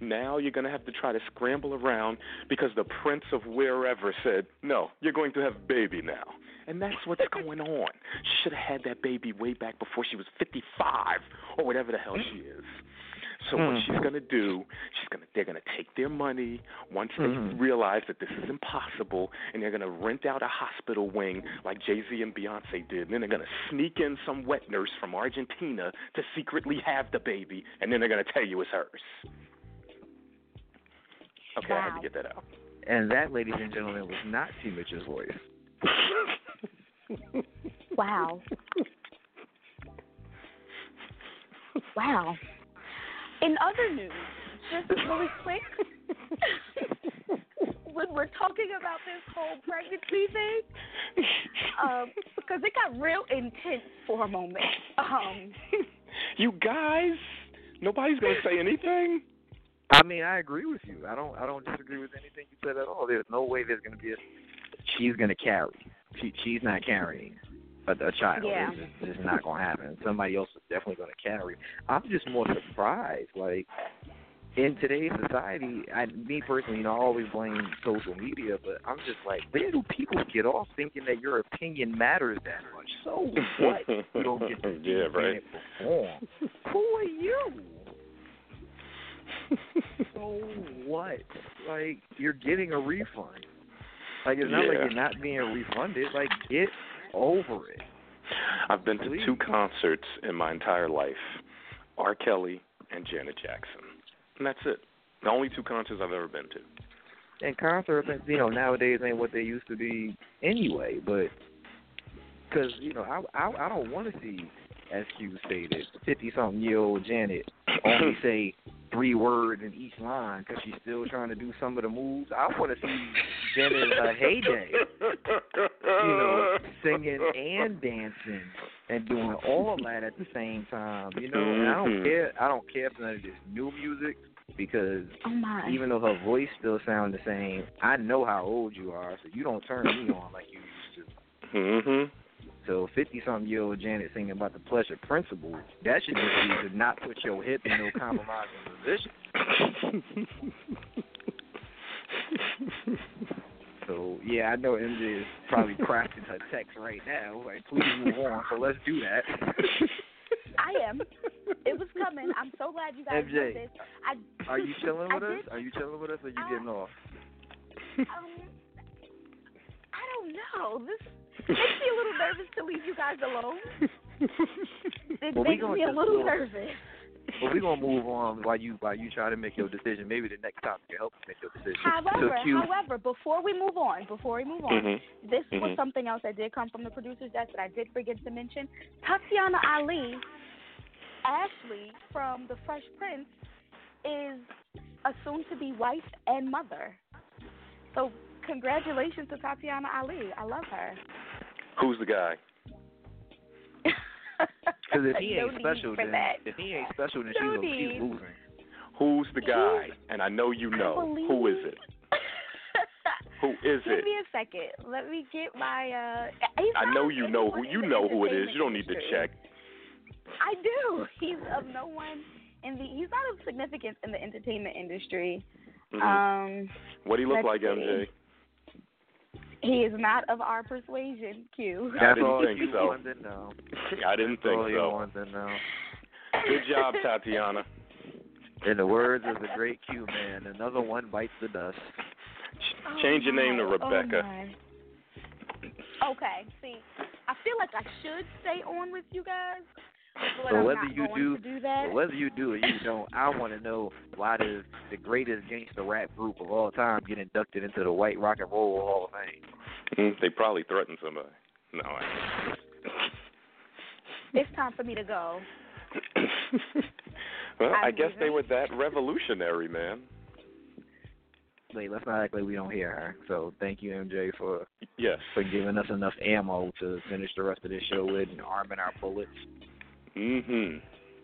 now you're going to have to try to scramble around because the prince of wherever said, No, you're going to have baby now. And that's what's going on. She should have had that baby way back before she was 55 or whatever the hell she is. So what Mm. she's gonna do, she's gonna they're gonna take their money once they Mhm. realize that this is impossible, and they're gonna rent out a hospital wing like Jay Z and Beyonce did, and then they're gonna sneak in some wet nurse from Argentina to secretly have the baby, and then they're gonna tell you it's hers. Okay, I had to get that out. And that, ladies and gentlemen, was not T. Mitchell's voice. Wow. Wow. In other news, just really quick, when we're talking about this whole pregnancy thing, um, because it got real intense for a moment. Um, You guys, nobody's gonna say anything. I mean, I agree with you. I don't. I don't disagree with anything you said at all. There's no way there's going to be a. She's going to carry. She, she's not carrying a, a child. Yeah. It's, just, it's not going to happen. Somebody else is definitely going to carry. I'm just more surprised. Like in today's society, I, me personally, you know, I always blame social media, but I'm just like, where do people get off thinking that your opinion matters that much? So what? You don't get to Yeah, right. Perform. Who are you? So what? Like you're getting a refund. Like it's not like you're not being refunded. Like get over it. I've been to two concerts in my entire life R. Kelly and Janet Jackson. And that's it. The only two concerts I've ever been to. And concerts, you know, nowadays ain't what they used to be anyway. But because you know, I I, I don't want to see, as Q stated, fifty something year old Janet only say three words in each line because she's still trying to do some of the moves. I want to see Janet in her heyday, you know, singing and dancing and doing all that at the same time. You know, and I don't Mhm. care. I don't care if none of this new music because Oh my. even though her voice still sounds the same, I know how old you are, so you don't turn me on like you used to. Mhm. So fifty something year old Janet singing about the pleasure principle, that should just be to not put your hip in no compromising position. So yeah, I know MJ is probably crafting her text right now. Like, please move on. So let's do that. I am. It was coming. I'm so glad you guys MJ, this. I Are you chilling I with us? did- Are you chilling with us, or you I- getting off? Um, I don't know. This makes me a little nervous to leave you guys alone. It Well, makes me a little go- nervous. But we're gonna move on while you while you try to make your decision. Maybe the next topic can help you make your decision. However, so however, before we move on, before we move on, Mhm. this was Mhm. something else that did come from the producer's desk that I did forget to mention. Tatiana Ali, Ashley from The Fresh Prince, is a soon-to-be wife and mother. So congratulations to Tatiana Ali. I love her. Who's the guy? because if he No ain't special, then that. if he ain't special, then No she's, she's need. losing. Who's the guy? And I know you know. Who is it? Who is Give it? Give me a second. Let me get my. uh I know you know who you know who it is. You don't need to check. I do. He's of no one in the. He's not of significance in the entertainment industry. Mhm. Um, what do you look let's like, MJ? He is not of our persuasion. Q. I didn't all think you so. wanted to know. I didn't That's all think you so. wanted to know. Good job, Tatiana. In the words of the great Q man, another one bites the dust. Change your name to Oh, Rebecca. my. Okay. See, I feel like I should stay on with you guys, but So whether you do, do that. whether you do or you don't, I want to know why does the greatest gangster rap group of all time get inducted into the White Rock and Roll Hall of Fame? Mm, they probably threatened somebody. No, I. It's time for me to go. well, I I'm guess they were that revolutionary, man. Wait, let's not act like we don't hear her. So thank you, MJ, for Yes. for giving us enough ammo to finish the rest of this show with and arming our bullets. Mhm.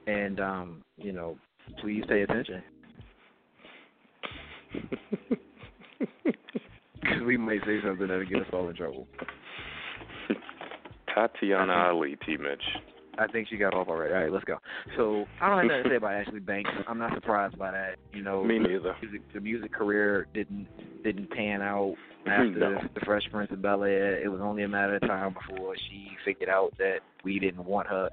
And um, you know, please pay attention because we may say something that'll get us all in trouble. Tatiana Ali, T. Mitch. I think she got off already. All right, let's go. So I don't have nothing to say about Ashley Banks. I'm not surprised by that. You know, Me neither. The music, the music career didn't didn't pan out after No. the Fresh Prince of Bel Air. It was only a matter of time before she figured out that we didn't want her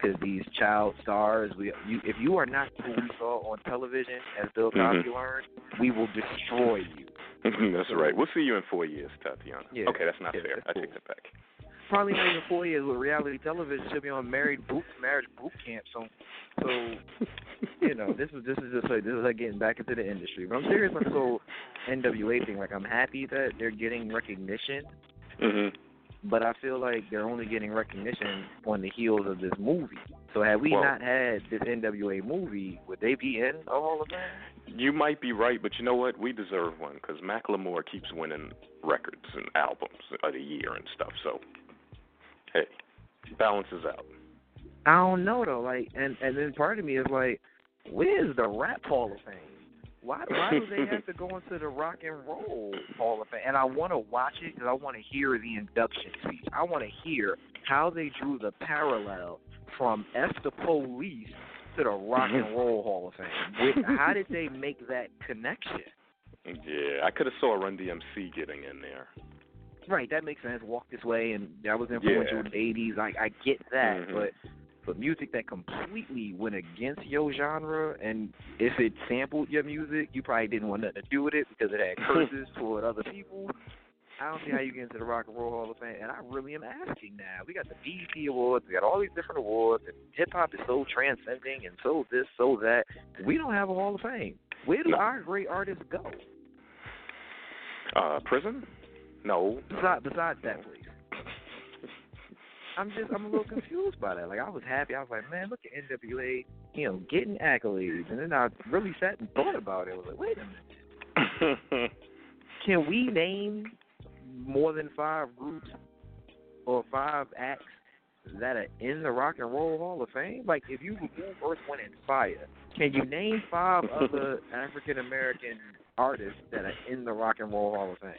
because these child stars. We, you, if you are not who we saw on television, as Bill Cosby Mhm. learned, we will destroy you. that's right. We'll see you in four years, Tatiana. Yeah. Okay, that's not Yeah, fair. that's I cool. take that back. Probably not even four years with reality television. Should be on married boot marriage boot camp. So, so you know, this is this is just like this is like getting back into the industry. But I'm serious on this whole NWA thing. Like I'm happy that they're getting recognition, Mhm. But I feel like they're only getting recognition on the heels of this movie. So had we Well- not had this NWA movie, would they be in a Hall of Fame? You might be right, but you know what? We deserve one because Macklemore keeps winning records and albums of the year and stuff. So, hey, balances out. I don't know though. Like, and and then part of me is like, where's the Rap Hall of Fame? Why why do they have to go into the Rock and Roll Hall of Fame? And I want to watch it because I want to hear the induction speech. I want to hear how they drew the parallel from F the Police to the Rock and Roll Hall of Fame. Wh- How did they make that connection? Yeah, I could have saw a Run DMC getting in there. Right, that makes sense. Walk this way, and that was influential Yeah. in the '80s. I I get that, Mhm. but But music that completely went against your genre, and if it sampled your music, you probably didn't want nothing to do with it because it had curses toward other people. I don't see how you get into the Rock and Roll Hall of Fame, and I really am asking now. We got the BET Awards, we got all these different awards, and hip hop is so transcending and so this, so that. We don't have a Hall of Fame. Where do our great artists go? Uh, prison? No. Besides, besides that, please. I'm just I'm a little confused by that. Like I was happy. I was like, man, look at NWA, you know, getting accolades, and then I really sat and thought about it. I was like, wait a minute. Can we name more than five groups or five acts that are in the Rock and Roll Hall of Fame? Like, if you remove Earth, Wind, and Fire, can you name five other African American artists that are in the Rock and Roll Hall of Fame?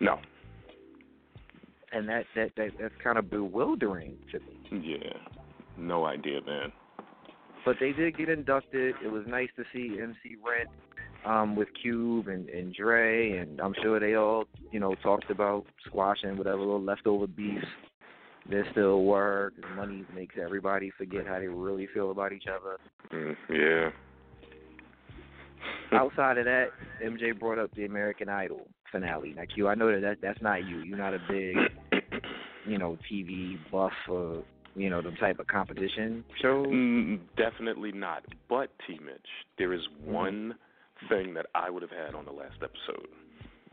No. And that that, that that's kind of bewildering to me. Yeah. No idea, man. But they did get inducted. It was nice to see MC Ren um, with Cube and, and Dre, and I'm sure they all, you know, talked about squashing whatever little leftover beefs there still were. money makes everybody forget how they really feel about each other. Mm, yeah. Outside of that, MJ brought up the American Idol finale. Now, Q, I know that, that that's not you. You're not a big, you know, TV buff or you know the type of competition show? Mm, definitely not. But T. Mitch, there is Mm-hmm. one thing that I would have had on the last episode.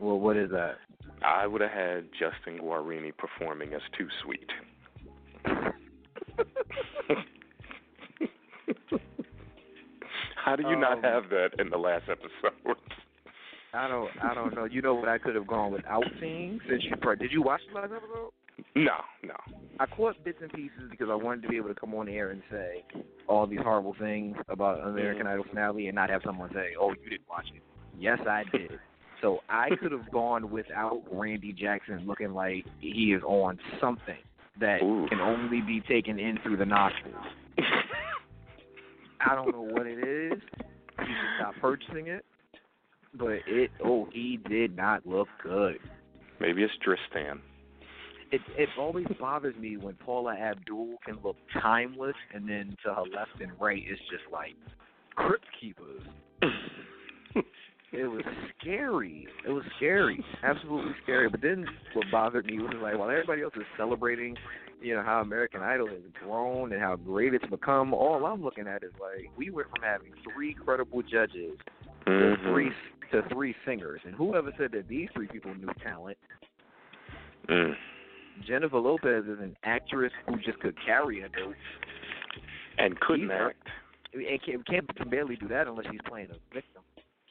Well, what is that? I would have had Justin Guarini performing as Too Sweet. How do you not Um, have that in the last episode? I don't, I don't know. You know what I could have gone without seeing since you. pro- Did you watch the last episode? No, no. I caught bits and pieces because I wanted to be able to come on air and say all these horrible things about American mm-hmm. Idol finale and not have someone say, "Oh, you didn't watch it." Yes, I did. So I could have gone without Randy Jackson looking like he is on something that can only be taken in through the nostrils. I don't know what it is. He should stop purchasing it. But it, oh, he did not look good. Maybe it's Tristan. It it always bothers me when Paula Abdul can look timeless, and then to her left and right it's just like crypt keepers. it was scary. It was scary, absolutely scary. But then what bothered me was like while everybody else is celebrating, you know how American Idol has grown and how great it's become. All I'm looking at is like we went from having three credible judges to Mhm. three to three singers, and whoever said that these three people knew talent Mm. Jennifer Lopez is an actress who just could carry a note. And couldn't Keith Ur- act. And can't, can't can barely do that unless she's playing a victim.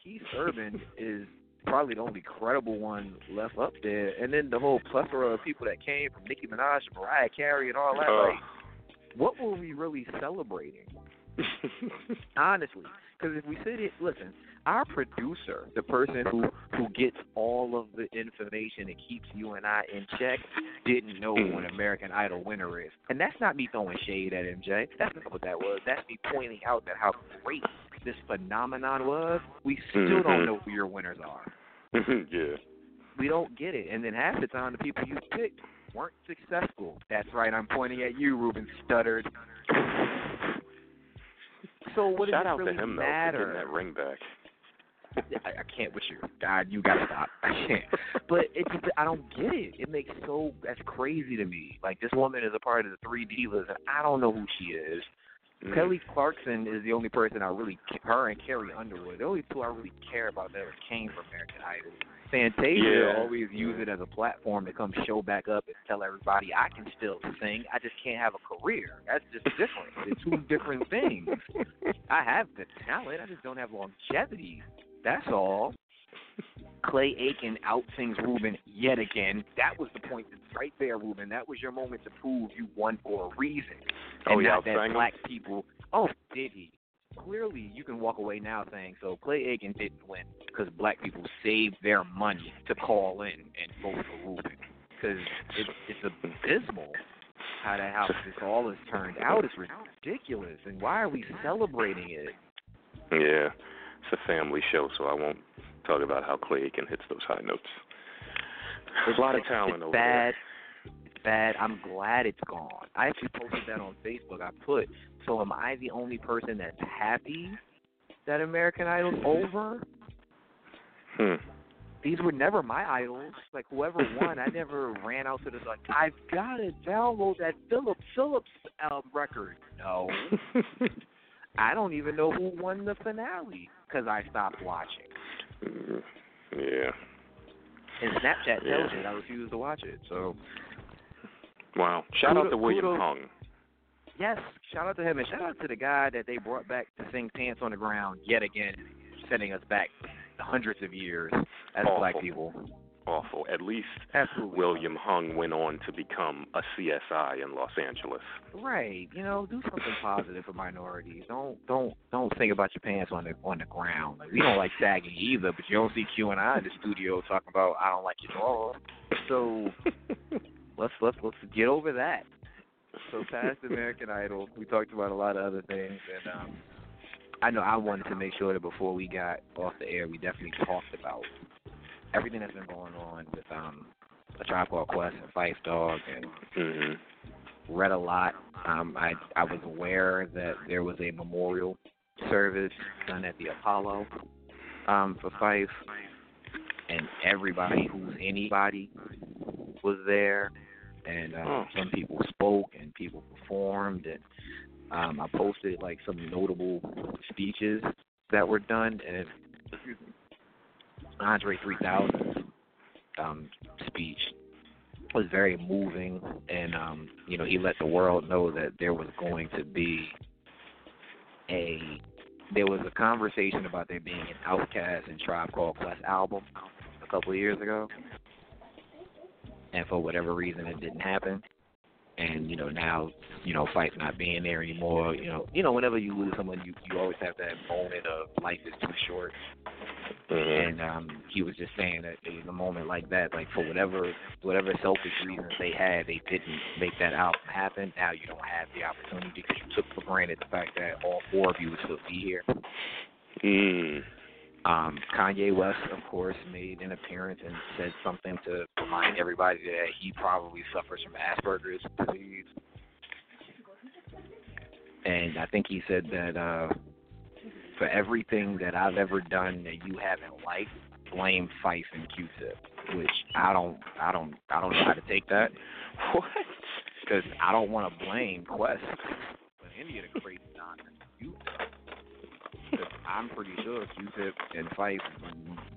Keith Urban is probably the only credible one left up there. And then the whole plethora of people that came from Nicki Minaj, Mariah Carey, and all that. Oh. Like, what were we really celebrating? Honestly, because if we sit it, listen, our producer, the person who who gets all of the information and keeps you and I in check, didn't know Mm. what American Idol winner is, and that's not me throwing shade at MJ. That's not what that was. That's me pointing out that how great this phenomenon was. We still Mhm. don't know who your winners are. yeah. We don't get it, and then half the time the people you picked weren't successful. That's right. I'm pointing at you, Ruben Studdard. So what Shout does out it really to him though matter? for getting that ring back. I, I can't with you. God, you gotta stop. I can't. But it's I don't get it. It makes so that's crazy to me. Like this woman is a part of the three divas, and I don't know who she is. Mm. Kelly Clarkson is the only person I really her and Carrie Underwood. The only two I really care about that came from American Idol. Fantasia Yeah. always use it as a platform to come show back up and tell everybody I can still sing. I just can't have a career. That's just different. They're two different things. I have the talent. I just don't have longevity. That's all. Clay Aiken outsings Ruben yet again. That was the point that's right there, Ruben. That was your moment to prove you won for a reason. Oh, and yeah, not that outsang him? black people. Oh, did he? Clearly, you can walk away now saying so. Clay Aiken didn't win because black people saved their money to call in and vote for Ruben. Because it's it's abysmal how that how this all has turned out. It's ridiculous. And why are we celebrating it? Yeah. It's a family show, so I won't talk about how Clay Aiken hits those high notes. There's a lot of talent it's over bad. there. It's bad. I'm glad it's gone. I actually posted that on Facebook. I put, so am I the only person that's happy that American Idol's over? Hmm. These were never my idols. Like whoever won, I never ran out to the like. I've got to download that Philip Phillips album record. No, I don't even know who won the finale because I stopped watching. Mhm. Yeah. And Snapchat tells Yeah. me I refuse to watch it. So Wow. Shout out to William kudos- Hung. yes, shout out to him and shout out to the guy that they brought back to sing "Pants on the Ground" yet again, sending us back hundreds of years as black people. Awful. At least Absolutely. William Hung went on to become a CSI in Los Angeles. Right, you know, do something positive for minorities. Don't don't don't think about your pants on the on the ground. Like, we don't like sagging either, but you don't see Q and I in the studio talking about I don't like your drawers. So let's let's let's get over that. So past American Idol, we talked about a lot of other things, and um, I know I wanted to make sure that before we got off the air, we definitely talked about everything that's been going on with um, a Tribe Called Quest and Phife Dawg and Mhm. read a lot. Um, I I was aware that there was a memorial service done at the Apollo um, for Phife, and everybody who's anybody was there, and um, Oh. some people spoke and people performed, and um, I posted like some notable speeches that were done, and me, Andre 3000's um, speech was very moving and um you know he let the world know that there was going to be a there was a conversation about there being an OutKast and Tribe Called Quest album a couple of years ago. And for whatever reason it didn't happen and you know now you know Phife's not being there anymore you know you know whenever you lose someone you you always have that moment of life is too short Mhm. and um he was just saying that was a moment like that like for whatever whatever selfish reasons they had they didn't make that album happen now you don't have the opportunity because you took for granted the fact that all four of you would still be here Mm. Um Kanye West of course made an appearance and said something to remind everybody that he probably suffers from Asperger's disease and I think he said that uh for everything that I've ever done that you haven't liked, blame Phife and Q-Tip, which I don't, I don't, I don't know how to take that. What? Because I don't want to blame Quest for any of the crazy nonsense you. Because I'm pretty sure Q-Tip and Phife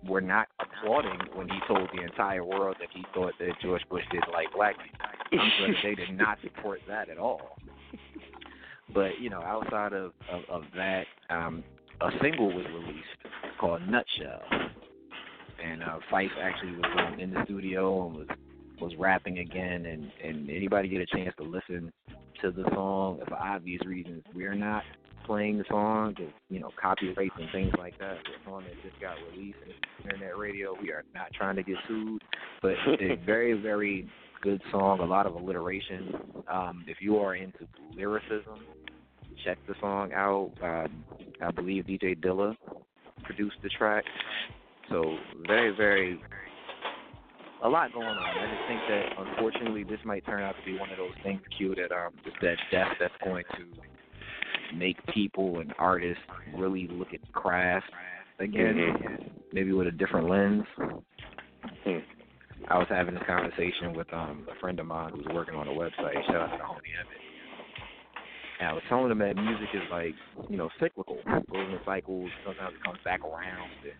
were not applauding when he told the entire world that he thought that George Bush didn't like black people. I'm sure they did not support that at all. But you know, outside of of, of that, um, a single was released called Nutshell, and uh, Phife actually was um, in the studio and was was rapping again. And and anybody get a chance to listen to the song? For obvious reasons, we're not playing the song because you know copyrights and things like that. The song that just got released on internet radio. We are not trying to get sued, but a very very good song. A lot of alliteration. Um, if you are into lyricism, check the song out. Um, I believe DJ Dilla produced the track. So very, very a lot going on. I just think that unfortunately this might turn out to be one of those things, Q, that um that death that's going to make people and artists really look at craft again, Mhm. maybe with a different lens. Hmm. I was having this conversation with um a friend of mine who's working on a website. Shout out to Homie Evan. And I was telling him that music is like, you know, cyclical. It goes in cycles. Sometimes it comes back around. And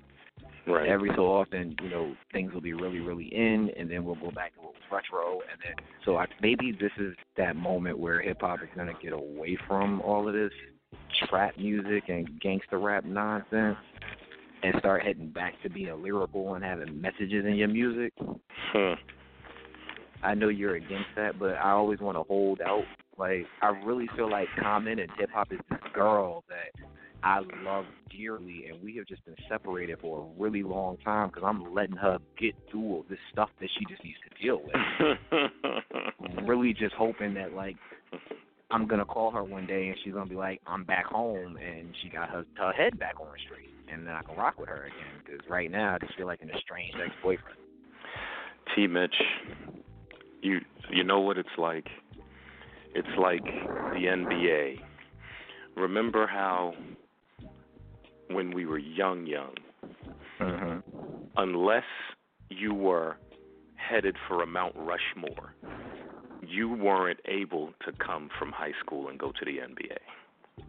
Right. every so often, you know, things will be really, really in, and then we'll go back to what was retro, and then so I, maybe this is that moment where hip hop is gonna get away from all of this trap music and gangster rap nonsense, and start heading back to being lyrical and having messages in your music. Huh. I know you're against that, but I always want to hold out. Like I really feel like Common and hip hop is this girl that I love dearly, and we have just been separated for a really long time because I'm letting her get through all this stuff that she just needs to deal with. really, just hoping that like I'm gonna call her one day and she's gonna be like, I'm back home, and she got her her head back on straight, and then I can rock with her again. Because right now I just feel like an estranged ex-boyfriend. T. Mitch, You you know what it's like? It's like the NBA. Remember how when we were young young, Mm-hmm. unless you were headed for a Mount Rushmore, you weren't able to come from high school and go to the NBA.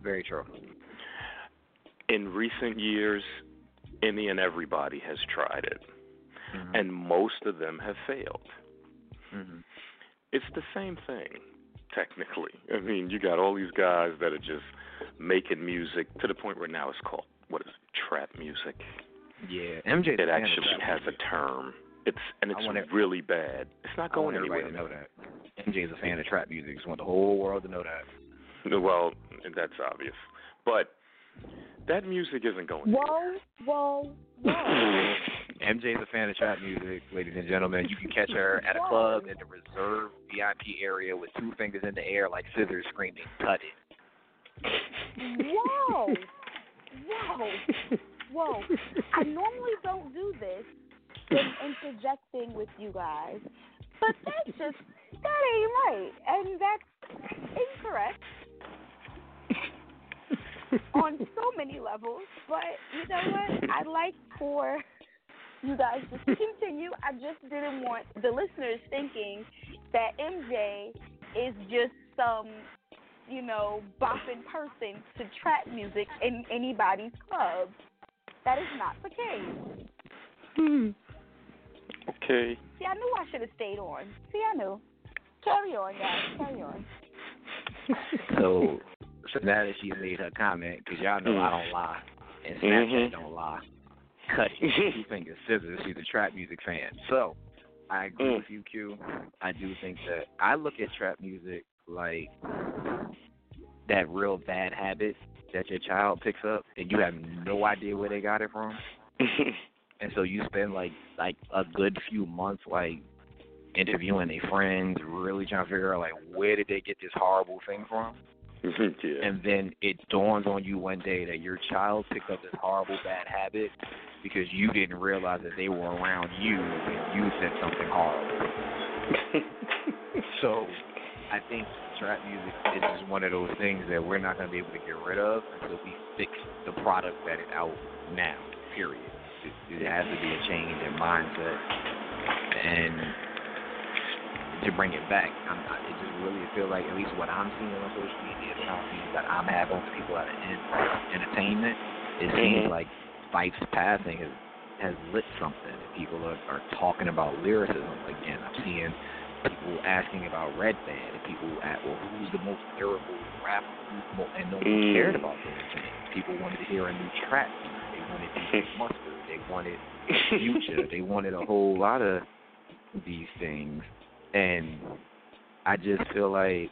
Very true. In recent years, any and everybody has tried it, Mhm. and most of them have failed. hmm It's the same thing, technically. I mean, you got all these guys that are just making music to the point where now it's called what is it, trap music. Yeah, MJ. It actually has a term. It's and it's want it- really bad. It's not I going want anywhere. everybody to know that. MJ is a fan of trap music. Just want the whole world to know that. Well, that's obvious, but that music isn't going. Whoa, whoa, whoa. MJ is a fan of trap music, ladies and gentlemen. You can catch her at a club in the reserved VIP area with two fingers in the air like scissors screaming, cut it. Whoa! Whoa! Whoa! I normally don't do this in interjecting with you guys, but that's just that ain't right, and that's incorrect on so many levels. But you know what? I'd like for you guys to continue. I just didn't want the listeners thinking that MJ is just some you know, bopping person to trap music in anybody's club. That is not the case. Hmm. Okay. See, I knew I should have stayed on. See, I knew. Carry on, guys. Carry on. So, so now that she made her comment, because y'all know I don't lie, and Snapchat Mhm. don't lie. Cut it. Two fingers, scissors. She's a trap music fan. So, I agree Mm. with you, Q. I do think that I look at trap music like that real bad habit that your child picks up, and you have no idea where they got it from. and so you spend like like a good few months like interviewing their friends, really trying to figure out like where did they get this horrible thing from. yeah. And then it dawns on you one day that your child picked up this horrible bad habit because you didn't realize that they were around you and you said something horrible. so I think trap music is just one of those things that we're not going to be able to get rid of until we fix the product that is out now, period. It, it has to be a change in mindset. And to bring it back, I'm, I it just really feel like, at least what I'm seeing on social media, the conversations that I'm having with people that are in entertainment, it seems Mhm. like Phife's passing has has lit something. People are, are talking about lyricism again. I'm seeing people asking about Red Band and people at well who's the most lyrical rapper most, and no one Mm. cared about those things. People wanted to hear a new track. They wanted Mustard. They wanted Future. they wanted a whole lot of these things, and I just feel like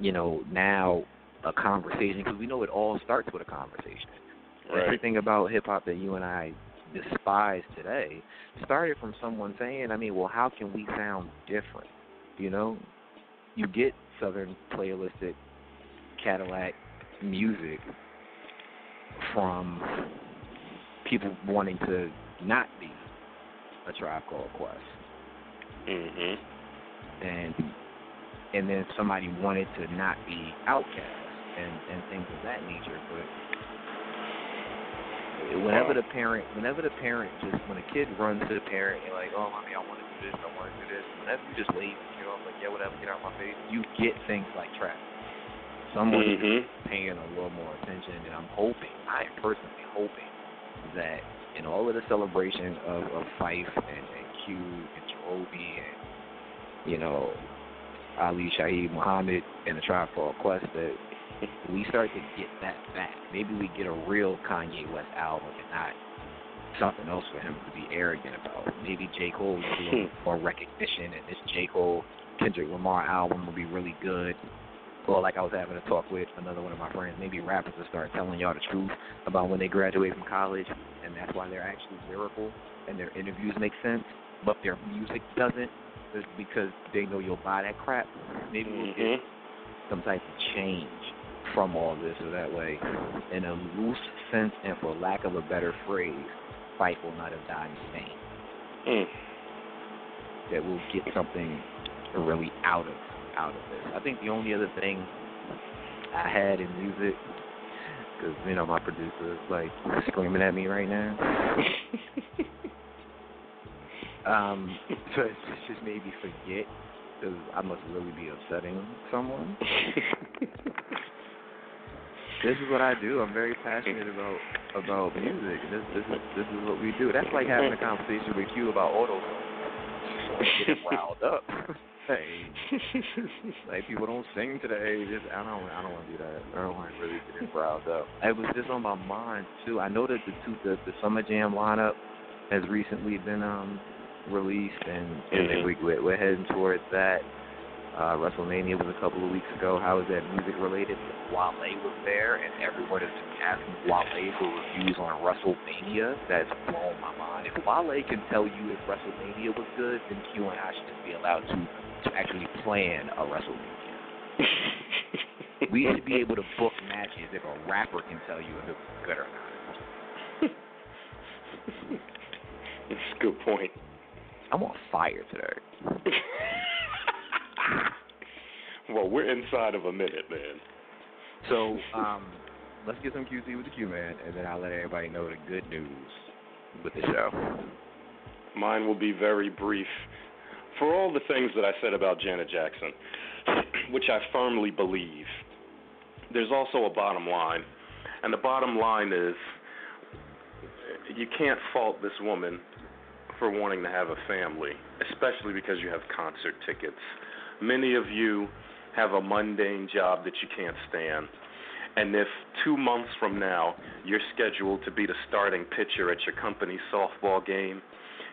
you know now a conversation because we know it all starts with a conversation. Right. Everything about hip hop that you and I despise today started from someone saying, I mean, well, how can we sound different? You know, you get Southern playlistic Cadillac music from people wanting to not be a tribe called Quest, Mhm. and and then somebody wanted to not be OutKast and and things of that nature, but whenever the parent, whenever the parent just when a kid runs to the parent and like, oh mommy, I want to do this, I want to do this. Whenever you just leave and get off like, yeah, whatever, get out of my face, you get things like trap. Someone Mhm. is paying a little more attention, and I'm hoping, I am personally hoping that in all of the celebration of, of Phife and, and Q and Jarobi and you know Ali Shaheed Muhammad and the Tribe Called Quest that we start to get that back. Maybe we get a real Kanye West album and not something else for him to be arrogant about. Maybe J. Cole will do more recognition and this J. Cole Kendrick Lamar album will be really good. Or like I was having a talk with another one of my friends, maybe rappers will start telling y'all the truth about when they graduate from college and that's why they're actually lyrical and their interviews make sense, but their music doesn't. It's because they know you'll buy that crap. Maybe we'll get mm-hmm. some type of change from all this, so that way, in a loose sense and for lack of a better phrase, Phife will not have died in vain. Mm. That we'll get something really out of out of this. I think the only other thing I had in music, because you know my producer is like screaming at me right now. um, so it just made me forget because I must really be upsetting someone. this is what I do. I'm very passionate about about music. This this is this is what we do. That's like having a conversation with you about auto. Getting riled up. hey, like people don't sing today. Just I don't I don't want to do that. I don't want to really get riled up. It was just on my mind too. I know that the two the, the summer jam lineup has recently been um released, and, and Mhm. we we're, we're heading towards that. Uh, WrestleMania was a couple of weeks ago. How is that music related? Wale was there, and everyone been asking Wale for reviews on WrestleMania. That's blown my mind. If Wale can tell you if WrestleMania was good, then Q and I should just be allowed to to actually plan a WrestleMania. we should be able to book matches if a rapper can tell you if it was good or not. That's a good point. I'm on fire today. Well, we're inside of a minute, man. So, um, let's get some QC with the Q man, and then I'll let everybody know the good news with the show. Mine will be very brief. For all the things that I said about Janet Jackson, which I firmly believe, there's also a bottom line. And the bottom line is you can't fault this woman for wanting to have a family, especially because you have concert tickets. Many of you have a mundane job that you can't stand. And if two months from now you're scheduled to be the starting pitcher at your company's softball game,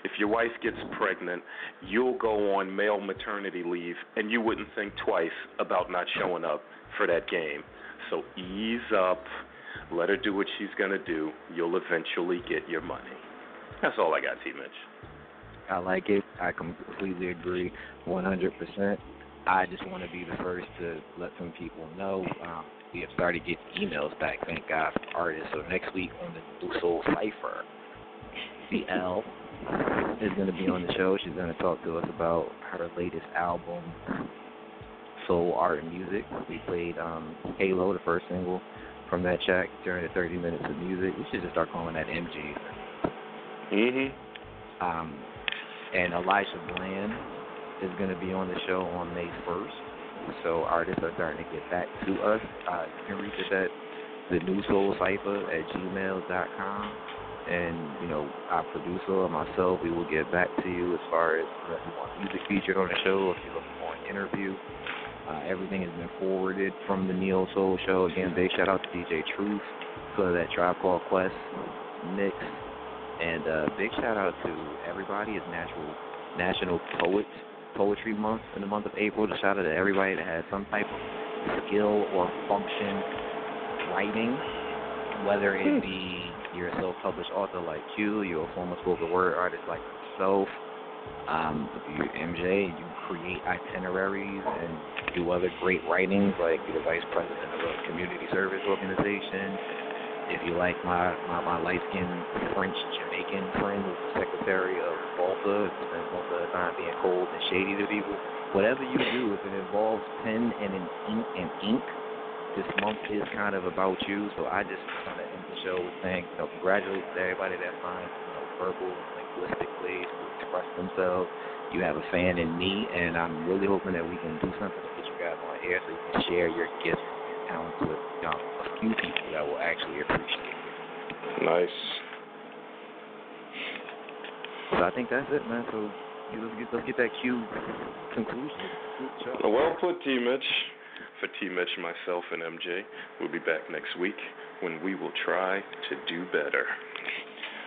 if your wife gets pregnant, you'll go on male maternity leave and you wouldn't think twice about not showing up for that game. So ease up, let her do what she's going to do. You'll eventually get your money. That's all I got, T Mitch. I like it. I completely agree, 100%. I just want to be the first to let some people know. Um, we have started getting emails back, thank God, from artists. So next week on the Nu Soul Cypher, CL is going to be on the show. She's going to talk to us about her latest album, Soul Art and Music. We played um, Halo, the first single from that track during the 30 minutes of music. We should just start calling that MG. Mhm. Um, and Elijah Bland is going to be on the show on May 1st. So artists are starting to get back to us. Uh, you can reach us at the Nu Soul Cypher at gmail.com. And, you know, our producer and myself, we will get back to you as far as if you want music featured on the show, if you're looking for an interview. Uh, everything has been forwarded from the Neo Soul Show. Again, big shout out to DJ Truth for that Tribe Called Quest mix. And uh, big shout out to everybody. It's National National Poets Poetry Month in the month of April. Just shout out to everybody that has some type of skill or function writing, whether it be you're a self-published author like you, you're a former spoken word artist like myself. Um, you're MJ, you create itineraries and do other great writings like you're the vice president of a community service organization if you like my my, my light skinned French Jamaican friend who's the secretary of Balsa, spends most of the time being cold and shady to people. Whatever you do, if it involves pen and an ink and ink, this month is kind of about you. So I just want to end the show with saying, you know, congratulations to everybody that finds, you know, verbal linguistic ways to express themselves. You have a fan in me, and I'm really hoping that we can do something to get you guys on air so you can share your gifts and talents you know, a few people that will actually appreciate it. Nice. So I think that's it, man. So let's get let's get that cue conclusion. Well put, T Mitch. For T Mitch, myself, and MJ, we'll be back next week when we will try to do better.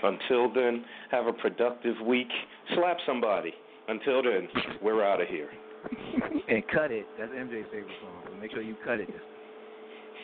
Until then, have a productive week. Slap somebody. Until then, we're out of here. and cut it. That's MJ's favorite song. So make sure you cut it.